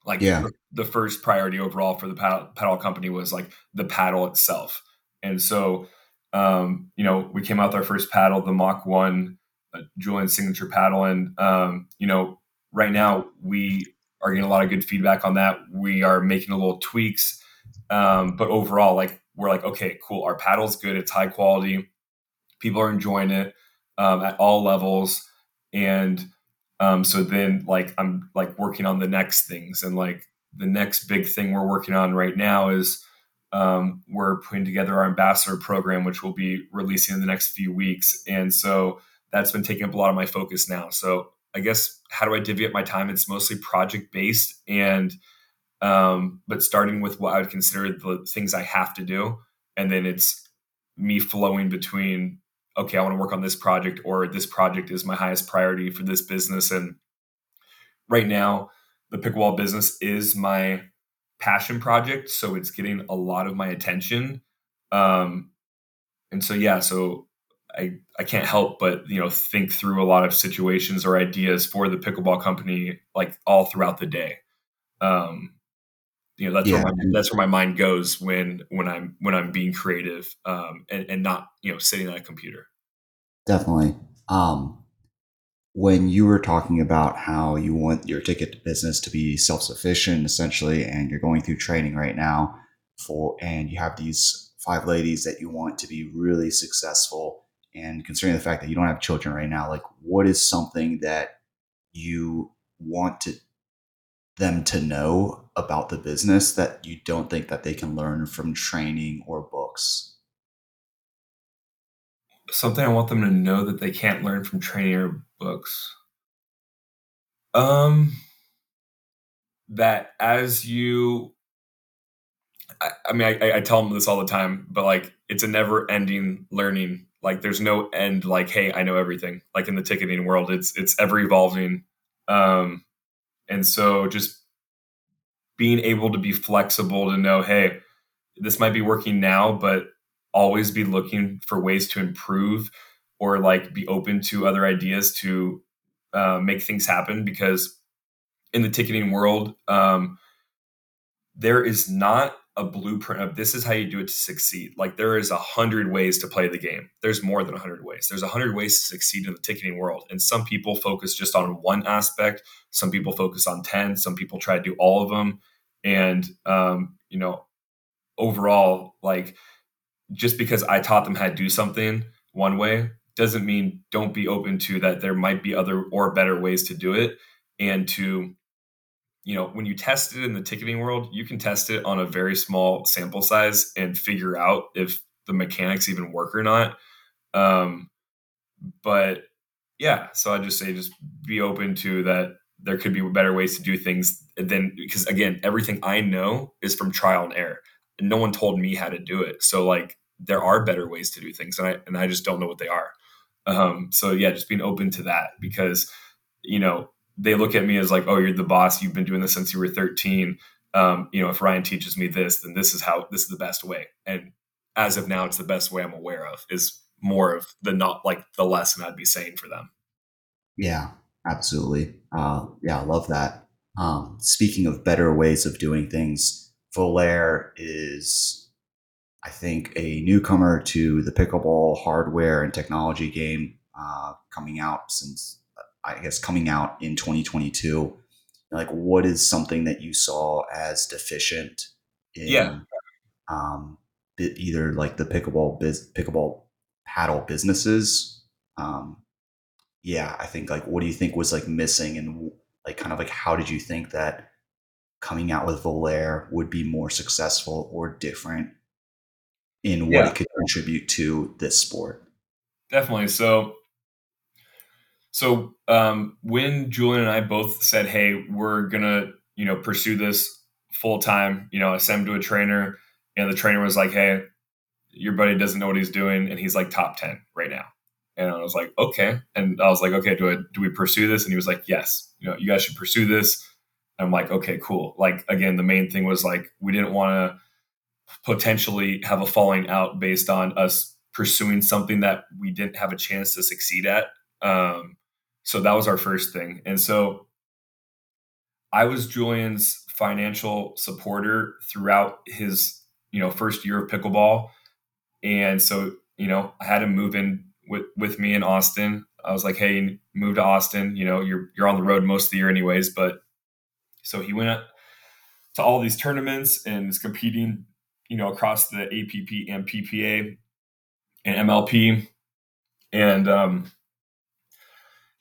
like yeah. the first priority overall for the paddle, paddle company was like the paddle itself. And so um, you know we came out with our first paddle the mach 1 uh, julian signature paddle. And um, you know right now we are getting a lot of good feedback on that. We are making a little tweaks um, but overall like we're like, okay, cool. Our paddle's good. It's high quality. People are enjoying it um, at all levels. And um, so then like I'm like working on the next things and like the next big thing we're working on right now is um, we're putting together our ambassador program, which we'll be releasing in the next few weeks. And so that's been taking up a lot of my focus now. So I guess how do I divvy up my time? It's mostly project based and um, but starting with what I would consider the things I have to do, and then it's me flowing between okay, I want to work on this project or this project is my highest priority for this business. And right now, the pickleball business is my passion project, so it's getting a lot of my attention. Um, and so yeah, so I I can't help but you know think through a lot of situations or ideas for the pickleball company like all throughout the day. Um, you know that's yeah. where my, that's where my mind goes when when I'm when I'm being creative um, and, and not you know sitting on a computer. Definitely. Um, when you were talking about how you want your ticket to business to be self sufficient essentially, and you're going through training right now for, and you have these five ladies that you want to be really successful, and considering the fact that you don't have children right now, like what is something that you want to them to know about the business that you don't think that they can learn from training or books? Something I want them to know that they can't learn from training or books. Um that as you I, I mean I, I tell them this all the time, but like it's a never ending learning. Like there's no end like, hey, I know everything. Like in the ticketing world, it's it's ever evolving. Um and so just being able to be flexible to know, hey, this might be working now, but always be looking for ways to improve or like be open to other ideas to uh, make things happen because in the ticketing world um, there is not a blueprint of this is how you do it to succeed. Like there is a hundred ways to play the game. There's more than a hundred ways. There's a hundred ways to succeed in the ticketing world. And some people focus just on one aspect. Some people focus on 10 some people try to do all of them. And um, you know overall like just because i taught them how to do something one way doesn't mean don't be open to that there might be other or better ways to do it and to you know, when you test it in the ticketing world, you can test it on a very small sample size and figure out if the mechanics even work or not. Um, but yeah, so I just say just be open to that. There could be better ways to do things than because again, everything I know is from trial and error. And no one told me how to do it. So like there are better ways to do things, and I and I just don't know what they are. Um, so yeah, just being open to that because you know they look at me as like, oh, you're the boss. You've been doing this since you were 13. Um, you know, if Ryan teaches me this, then this is how this is the best way. And as of now, it's the best way I'm aware of. Is more of the not like the lesson I'd be saying for them. Yeah, absolutely. Uh, yeah, I love that. Um, speaking of better ways of doing things, Volair is, I think, a newcomer to the pickleball hardware and technology game, uh, coming out since I guess coming out in 2022 like what is something that you saw as deficient in yeah. um, either like the pickleball biz, pickleball paddle businesses um, yeah i think like what do you think was like missing and like kind of like how did you think that coming out with Volair would be more successful or different in what yeah. it could contribute to this sport definitely so so um, when Julian and I both said, "Hey, we're gonna, you know, pursue this full time," you know, I sent him to a trainer, and the trainer was like, "Hey, your buddy doesn't know what he's doing, and he's like top ten right now." And I was like, "Okay," and I was like, "Okay, do I do we pursue this?" And he was like, "Yes, you know, you guys should pursue this." I'm like, "Okay, cool." Like again, the main thing was like we didn't want to potentially have a falling out based on us pursuing something that we didn't have a chance to succeed at. Um, so that was our first thing. And so I was Julian's financial supporter throughout his, you know, first year of pickleball. And so, you know, I had him move in with, with me in Austin. I was like, hey, move to Austin. You know, you're you're on the road most of the year anyways. But so he went to all these tournaments and is competing, you know, across the APP and PPA and MLP. And um,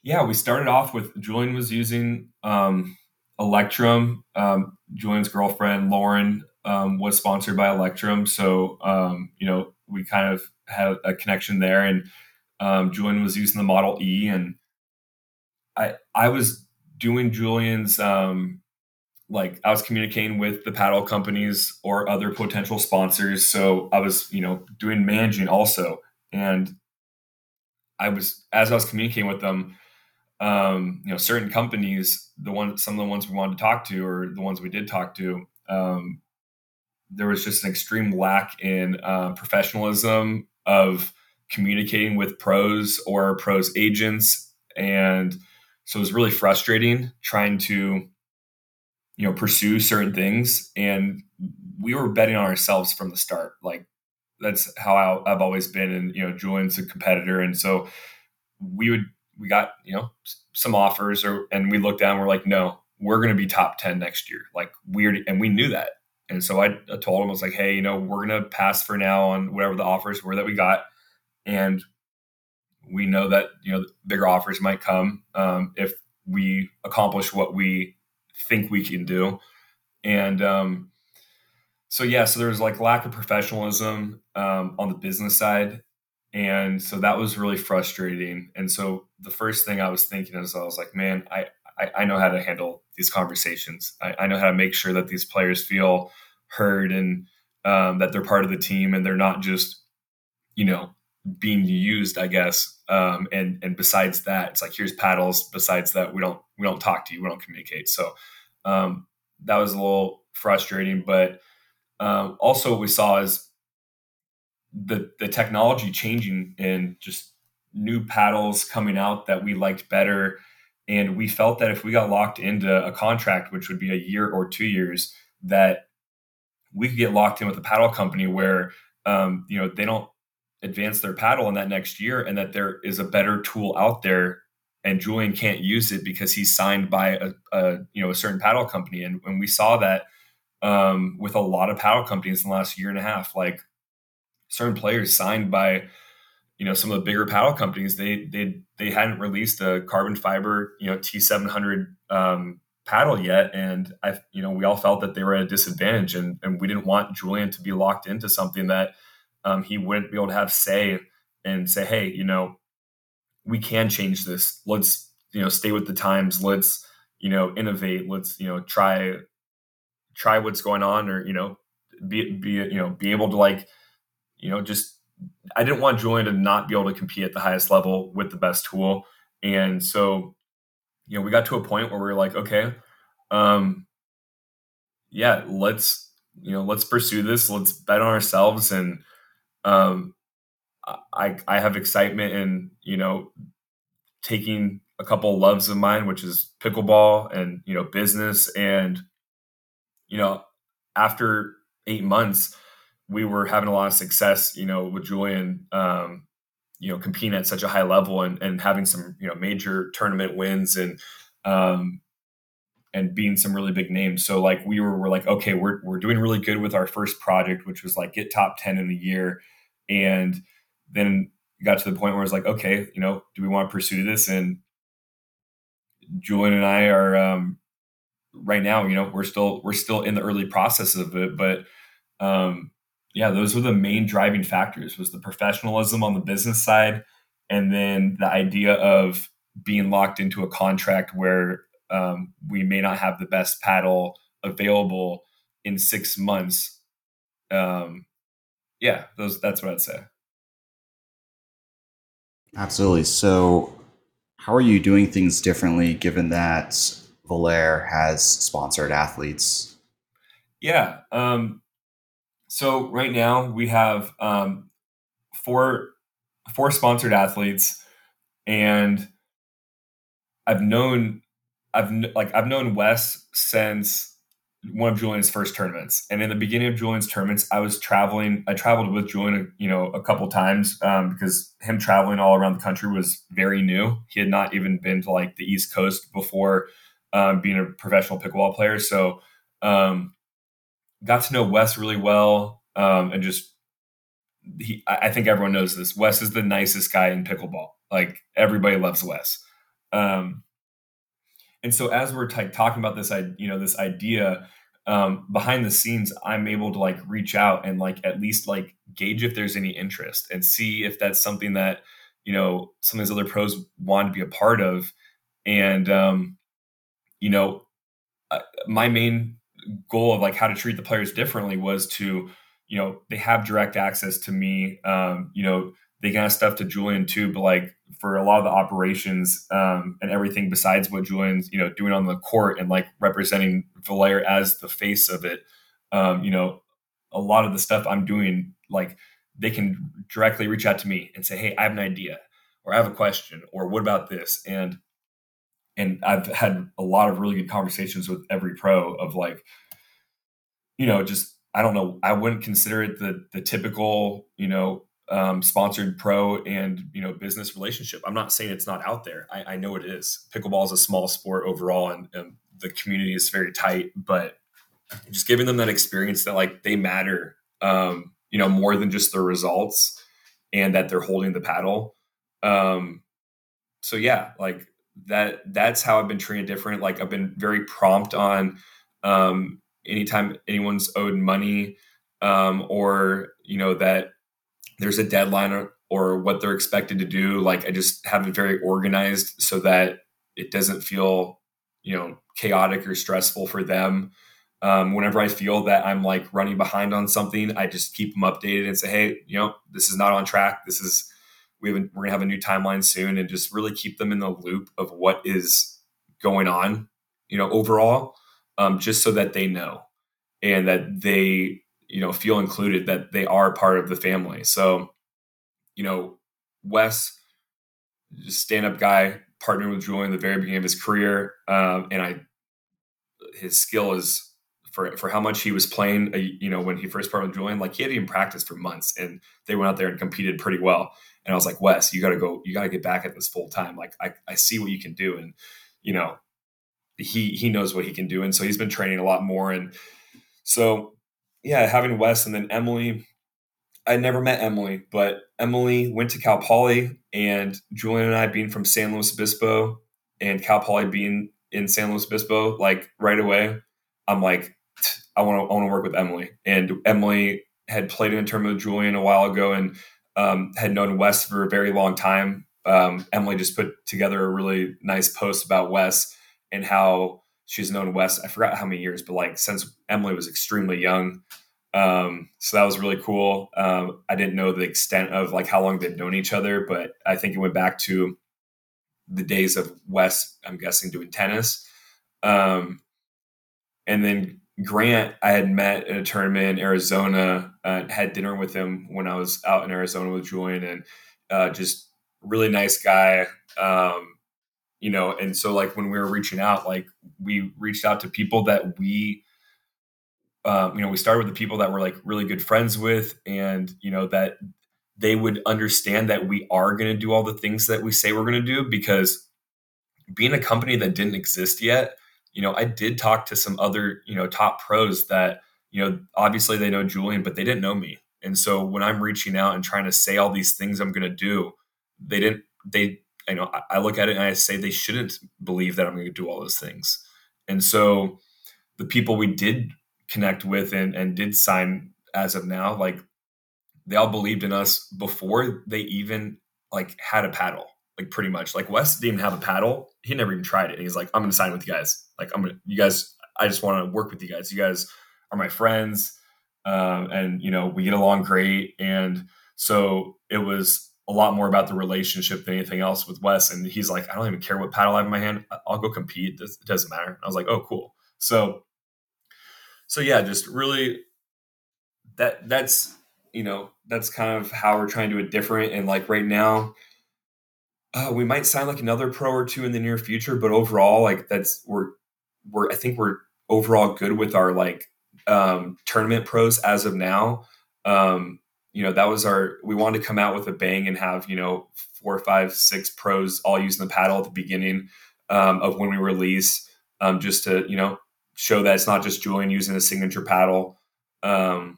yeah, we started off with Julian was using um, Electrum, um, Julian's girlfriend Lauren um, was sponsored by Electrum, so um, you know we kind of had a connection there, and um, Julian was using the Model E, and I I was doing Julian's um, like I was communicating with the paddle companies or other potential sponsors, so I was you know doing managing also, and I was as I was communicating with them um, you know, certain companies, the one, some of the ones we wanted to talk to, or the ones we did talk to, um, there was just an extreme lack in uh, professionalism of communicating with pros or pros agents, and so it was really frustrating trying to, you know, pursue certain things, and we were betting on ourselves from the start. Like that's how I, I've always been, and you know, Julian's a competitor, and so we would we got you know some offers or and we looked down we're like no we're going to be top 10 next year. Like weird and we knew that. And so I, told him I was like hey you know we're going to pass for now on whatever the offers were that we got. And we know that you know bigger offers might come um, if we accomplish what we think we can do. And um, so yeah so there was like lack of professionalism um, on the business side and so that was really frustrating. And so the first thing i was thinking is i was like man i i, I know how to handle these conversations. I, I, know how to make sure that these players feel heard and um, that they're part of the team and they're not just you know being used i guess. Um, and and besides that it's like here's paddles. Besides that we don't we don't talk to you. We don't communicate. So um, that was a little frustrating. But um, also what we saw is the the technology changing and just new paddles coming out that we liked better. And we felt that if we got locked into a contract which would be a year or two years that we could get locked in with a paddle company where um, you know they don't advance their paddle in that next year and that there is a better tool out there. And Julian can't use it because he's signed by a, a you know a certain paddle company. And we saw that um, with a lot of paddle companies in the last year and a half. Like certain players signed by you know some of the bigger paddle companies they they they hadn't released a carbon fiber you know T700 um, paddle yet. And I you know we all felt that they were at a disadvantage and and we didn't want Julian to be locked into something that um, he wouldn't be able to have say and say hey you know we can change this. Let's you know stay with the times. Let's you know innovate. Let's you know try try what's going on or you know be be you know be able to like you know, just I didn't want Julian to not be able to compete at the highest level with the best tool. And so, you know, we got to a point where we are like, okay, um, yeah, let's, you know, let's pursue this. Let's bet on ourselves. And um, I, I have excitement in, you know, taking a couple loves of mine, which is pickleball and, you know, business. And, you know, after eight months, we were having a lot of success, you know, with Julian, um, you know, competing at such a high level and, and having some, you know, major tournament wins and, um, and being some really big names. So like we were, we're like, okay, we're, we're doing really good with our first project, which was like get top 10 in the year. And then got to the point where it's like, okay, you know, do we want to pursue this? And Julian and I are, um, right now, you know, we're still, we're still in the early process of it, but, um, yeah, those were the main driving factors was the professionalism on the business side and then the idea of being locked into a contract where um, we may not have the best paddle available in six months. Um, yeah, those that's what I'd say. Absolutely. So, how are you doing things differently given that Volair has sponsored athletes? Yeah. Um, so right now we have um, four four sponsored athletes, and I've known I've like I've known Wes since one of Julian's first tournaments. And in the beginning of Julian's tournaments, I was traveling. I traveled with Julian, you know, a couple times um, because him traveling all around the country was very new. He had not even been to like the East Coast before um, being a professional pickleball player. So um, got to know Wes really well, um, and just he. I think everyone knows this. Wes is the nicest guy in pickleball. Like everybody loves Wes. Um, and so as we're t- talking about this, I you know this idea um, behind the scenes, I'm able to like reach out and like at least like gauge if there's any interest and see if that's something that you know some of these other pros want to be a part of, and um, you know, uh, my main goal of like how to treat the players differently was to you know they have direct access to me um, you know they can have stuff to julian too but like for a lot of the operations um, and everything besides what julian's you know doing on the court and like representing Volair as the face of it um, you know a lot of the stuff i'm doing like they can directly reach out to me and say hey i have an idea or i have a question or what about this? And and I've had a lot of really good conversations with every pro of like, you know, just I don't know, I wouldn't consider it the the typical, you know, um, sponsored pro and you know business relationship. I'm not saying it's not out there. I, I know it is. Pickleball is a small sport overall, and, and the community is very tight. But just giving them that experience that like they matter, um, you know, more than just their results, and that they're holding the paddle. Um, so yeah, like that that's how I've been treated different. Like I've been very prompt on um, anytime anyone's owed money um, or you know that there's a deadline or, or what they're expected to do. Like I just have it very organized so that it doesn't feel you know chaotic or stressful for them. Um, whenever I feel that I'm like running behind on something, I just keep them updated and say, hey, you know, this is not on track. This is we have a, we're gonna have a new timeline soon, and just really keep them in the loop of what is going on, you know, overall, um, just so that they know and that they you know feel included, that they are part of the family. So, you know, Wes, stand up guy, partnered with Julian at the very beginning of his career, um, and I his skill is for for how much he was playing. Uh, you know, when he first partnered with Julian, like he hadn't even practiced for months, and they went out there and competed pretty well. And I was like, Wes, you got to go, you got to get back at this full time. Like, I, I see what you can do. And, you know, he, he knows what he can do. And so he's been training a lot more. And so, yeah, having Wes and then Emily, I never met Emily, but Emily went to Cal Poly and Julian and I being from San Luis Obispo and Cal Poly being in San Luis Obispo, like right away, I'm like, I want to, I want to work with Emily. And Emily had played in a tournament with Julian a while ago and um, had known Wes for a very long time. Um, Emily just put together a really nice post about Wes and how she's known Wes. I forgot how many years, but like since Emily was extremely young. Um, so that was really cool. Um, I didn't know the extent of like how long they'd known each other, but I think it went back to the days of Wes. I'm guessing doing tennis. Um, and then Grant, I had met in a tournament in Arizona, uh, had dinner with him when I was out in Arizona with Julian, and uh, just really nice guy. Um, you know, and so like when we were reaching out, like we reached out to people that we, um, you know, we started with the people that we're like really good friends with, and you know that they would understand that we are going to do all the things that we say we're going to do because being a company that didn't exist yet you know, I did talk to some other, you know, top pros that, you know, obviously they know Julian, but they didn't know me. And so when I'm reaching out and trying to say all these things I'm going to do, they didn't, they, you know, I look at it and I say they shouldn't believe that I'm going to do all those things. And so the people we did connect with and, and did sign as of now, like they all believed in us before they even like had a paddle like pretty much. Like Wes didn't even have a paddle. He never even tried it. And he's like, I'm gonna sign with you guys. Like I'm gonna you guys, I just want to work with you guys. You guys are my friends. Um, and you know, we get along great. And so it was a lot more about the relationship than anything else with Wes. And he's like, I don't even care what paddle I have in my hand. I'll go compete. It doesn't matter. I was like, oh, cool. So, so yeah, just really that that's you know that's kind of how we're trying to do it different. And like right now, uh, we might sign like another pro or two in the near future, but overall, like that's we're we're I think we're overall good with our like um, tournament pros as of now. Um, you know, that was our we wanted to come out with a bang and have you know four, five, six pros all using the paddle at the beginning um, of when we release, um, just to you know show that it's not just Julian using a signature paddle. Um,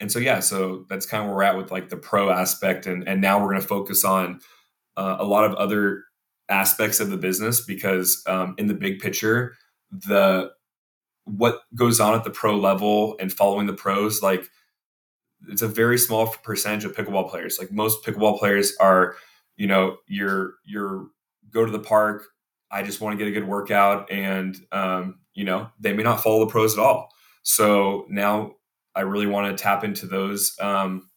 and so yeah, so that's kind of where we're at with like the pro aspect, and and now we're going to focus on uh, a lot of other aspects of the business because um, in the big picture, the what goes on at the pro level and following the pros, like it's a very small percentage of pickleball players. Like most pickleball players are, you know, you're you're go to the park. I just want to get a good workout, and um, you know, they may not follow the pros at all. So now I really want to tap into those um,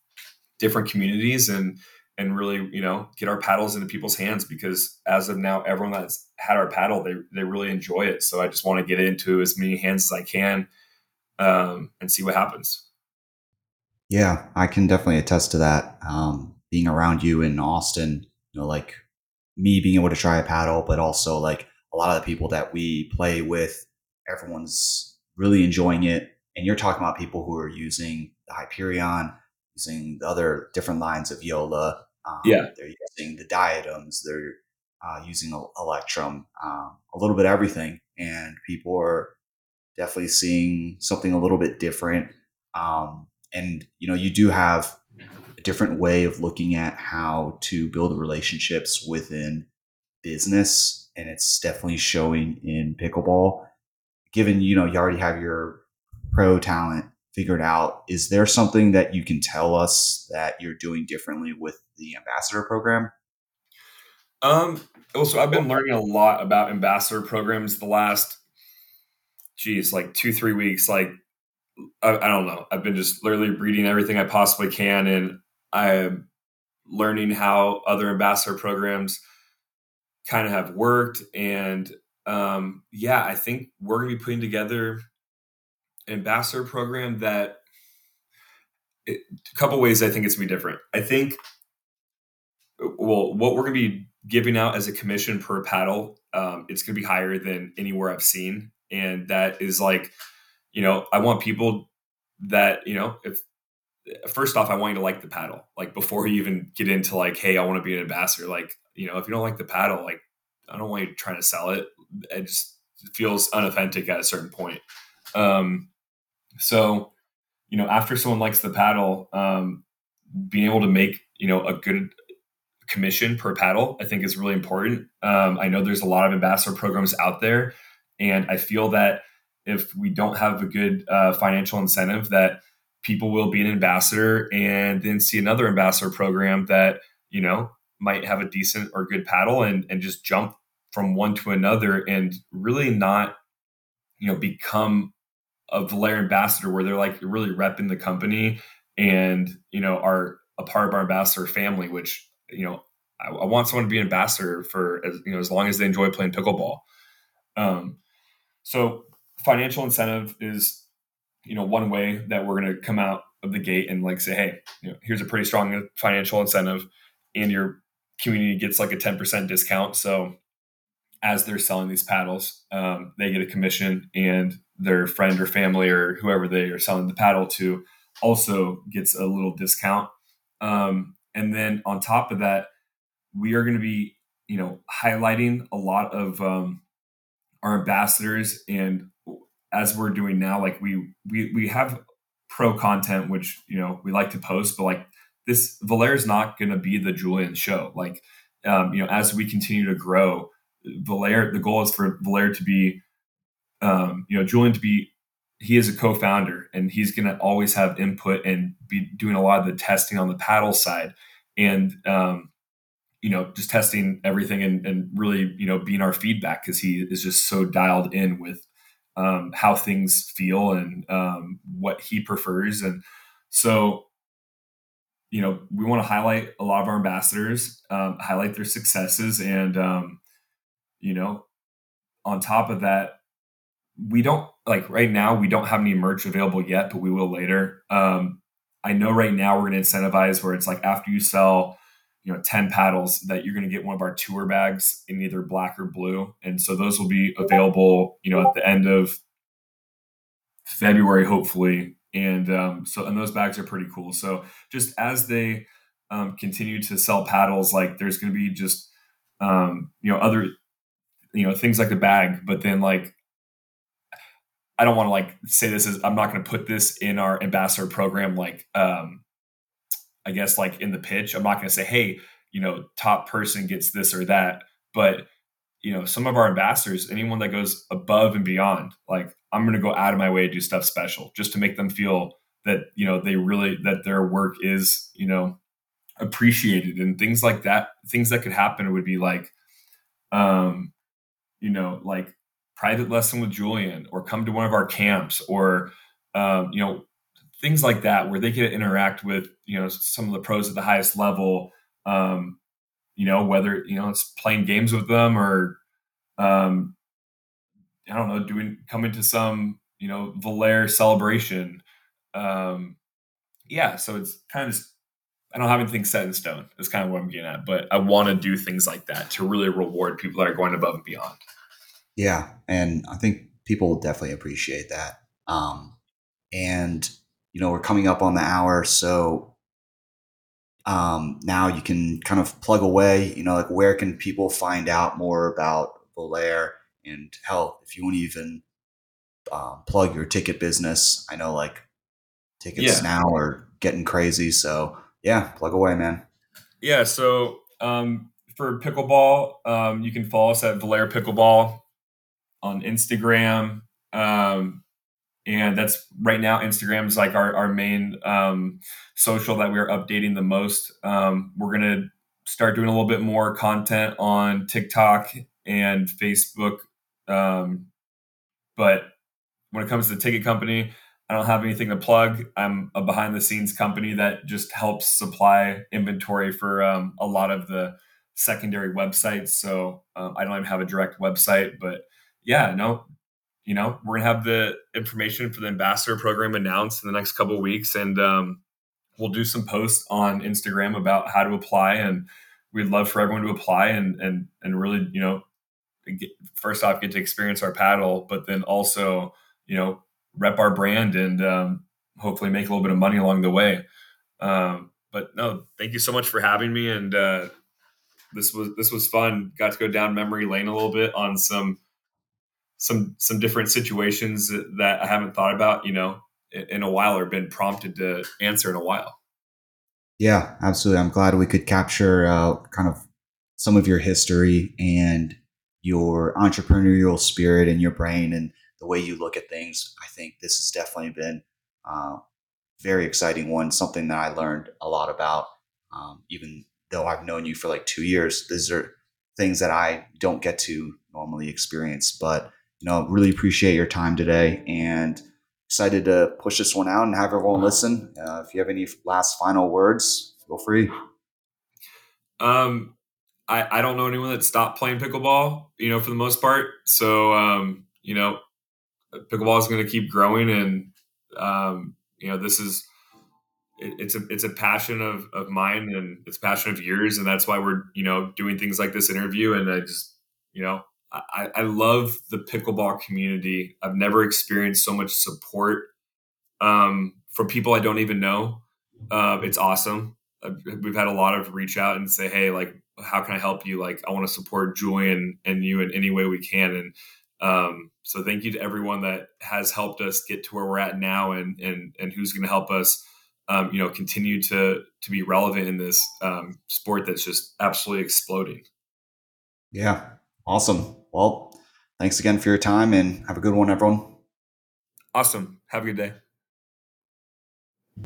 different communities and and really you know get our paddles into people's hands because as of now everyone that's had our paddle they they really enjoy it. So i just want to get into as many hands as i can um, and see what happens. Yeah i can definitely attest to that. Um, being around you in austin you know like me being able to try a paddle but also like a lot of the people that we play with everyone's really enjoying it. And you're talking about people who are using the hyperion using the other different lines of Joola um, yeah, they're using the Diadems. They're uh, using Electrum, um, a little bit of everything, and people are definitely seeing something a little bit different. Um, and you know, you do have a different way of looking at how to build relationships within business, and it's definitely showing in pickleball. Given you know you already have your pro talent figured out, is there something that you can tell us that you're doing differently with the ambassador program? Um, well, so I've been learning a lot about ambassador programs the last, geez, like two, three weeks. Like, I, I don't know. I've been just literally reading everything I possibly can, and I'm learning how other ambassador programs kind of have worked. And um, yeah, I think we're going to be putting together an ambassador program that it, a couple ways I think it's gonna be different. I think well, what we're gonna be giving out as a commission per paddle, um, it's gonna be higher than anywhere I've seen, and that is like, you know, I want people that you know if first off, I want you to like the paddle. Like before you even get into like, hey, I want to be an ambassador. Like, you know, if you don't like the paddle, like I don't want you trying to sell it. It just feels unauthentic at a certain point. Um, so, you know, after someone likes the paddle, um, being able to make you know a good commission per paddle, I think is really important. Um, I know there's a lot of ambassador programs out there, and I feel that if we don't have a good uh, financial incentive, that people will be an ambassador and then see another ambassador program that you know might have a decent or good paddle and and just jump from one to another and really not you know become a Volair ambassador where they're like really repping the company and you know are a part of our ambassador family which you know I, I, want someone to be an ambassador for as you know as long as they enjoy playing pickleball um, so financial incentive is you know one way that we're going to come out of the gate and like say hey you know here's a pretty strong financial incentive and your community gets like a 10% discount so as they're selling these paddles um, they get a commission and their friend or family or whoever they are selling the paddle to also gets a little discount. Um, and then on top of that, we are going to be, you know, highlighting a lot of um, our ambassadors. And as we're doing now, like we we we have pro content, which you know we like to post, but like this Volair is not going to be the Julian show. Like, um, you know, as we continue to grow, Volair, the goal is for Volair to be um, you know, Julian to be he is a co-founder and he's going to always have input and be doing a lot of the testing on the paddle side and um, you know just testing everything and, and really you know being our feedback because he is just so dialed in with um, how things feel and um, what he prefers. And so you know we want to highlight a lot of our ambassadors um, highlight their successes and um, you know on top of that we don't like right now we don't have any merch available yet but we will later. Um, i know right now we're going to incentivize where it's like after you sell you know 10 paddles that you're going to get one of our tour bags in either black or blue. And so those will be available you know at the end of february hopefully. And um, so and those bags are pretty cool. So just as they um, continue to sell paddles like there's going to be just um, you know other you know things like the bag but then like I don't want to like say this is I'm not going to put this in our ambassador program like um I guess like in the pitch. I'm not going to say hey, you know, top person gets this or that, but you know, some of our ambassadors, anyone that goes above and beyond, like I'm going to go out of my way to do stuff special just to make them feel that, you know, they really, that their work is, you know, appreciated and things like that. Things that could happen would be like, um, you know, like private lesson with Julian or come to one of our camps or, um, you know, things like that where they get to interact with, you know, some of the pros at the highest level. Um, you know, whether, you know, it's playing games with them or, um, I don't know, doing, coming to some, you know, Volair celebration. Um, yeah. So it's kind of, I don't have anything set in stone. That's kind of what I'm getting at, but I want to do things like that to really reward people that are going above and beyond. Yeah. And I think people will definitely appreciate that. Um, and, you know, we're coming up on the hour. So um, now you can kind of plug away, you know, like where can people find out more about Volair and hell, if you want to even um, plug your ticket business, I know like tickets yeah. now are getting crazy. So yeah, plug away, man. Yeah. So um, for pickleball, um, you can follow us at Volair Pickleball on Instagram. Um, and that's right now instagram is like our, our main um, social that we're updating the most um, we're going to start doing a little bit more content on tiktok and facebook um, but when it comes to the ticket company i don't have anything to plug i'm a behind the scenes company that just helps supply inventory for um, a lot of the secondary websites so um, i don't even have a direct website but yeah no you know, we're gonna have the information for the ambassador program announced in the next couple weeks, and um, we'll do some posts on Instagram about how to apply. And we'd love for everyone to apply and and and really, you know, get, first off get to experience our paddle, but then also, you know, rep our brand and um, hopefully make a little bit of money along the way. Um, but no, thank you so much for having me, and uh, this was this was fun. Got to go down memory lane a little bit on some some some different situations that I haven't thought about, you know, in a while or been prompted to answer in a while. Yeah, absolutely. I'm glad we could capture uh, kind of some of your history and your entrepreneurial spirit and your brain and the way you look at things. I think this has definitely been uh, very exciting one, something that I learned a lot about. Um, even though I've known you for like two years, these are things that I don't get to normally experience. But you know, really appreciate your time today and excited to push this one out and have everyone listen. Uh, if you have any last final words, feel free. Um, I, I don't know anyone that stopped playing pickleball, you know, for the most part. So, um, you know, pickleball is going to keep growing and, um, you know, this is, it, it's a, it's a passion of, of mine and it's a passion of yours. And that's why we're, you know, doing things like this interview. And I just, you know, I, I love the pickleball community. I've never experienced so much support um, from people I don't even know. Uh, it's awesome. we've had a lot of reach out and say, "Hey, like, how can I help you? Like, I want to support Julian and you in any way we can." And um, so, thank you to everyone that has helped us get to where we're at now, and and and who's going to help us, um, you know, continue to to be relevant in this um, sport that's just absolutely exploding. Yeah, awesome. Well, thanks again for your time and have a good one, everyone. Awesome. Have a good day.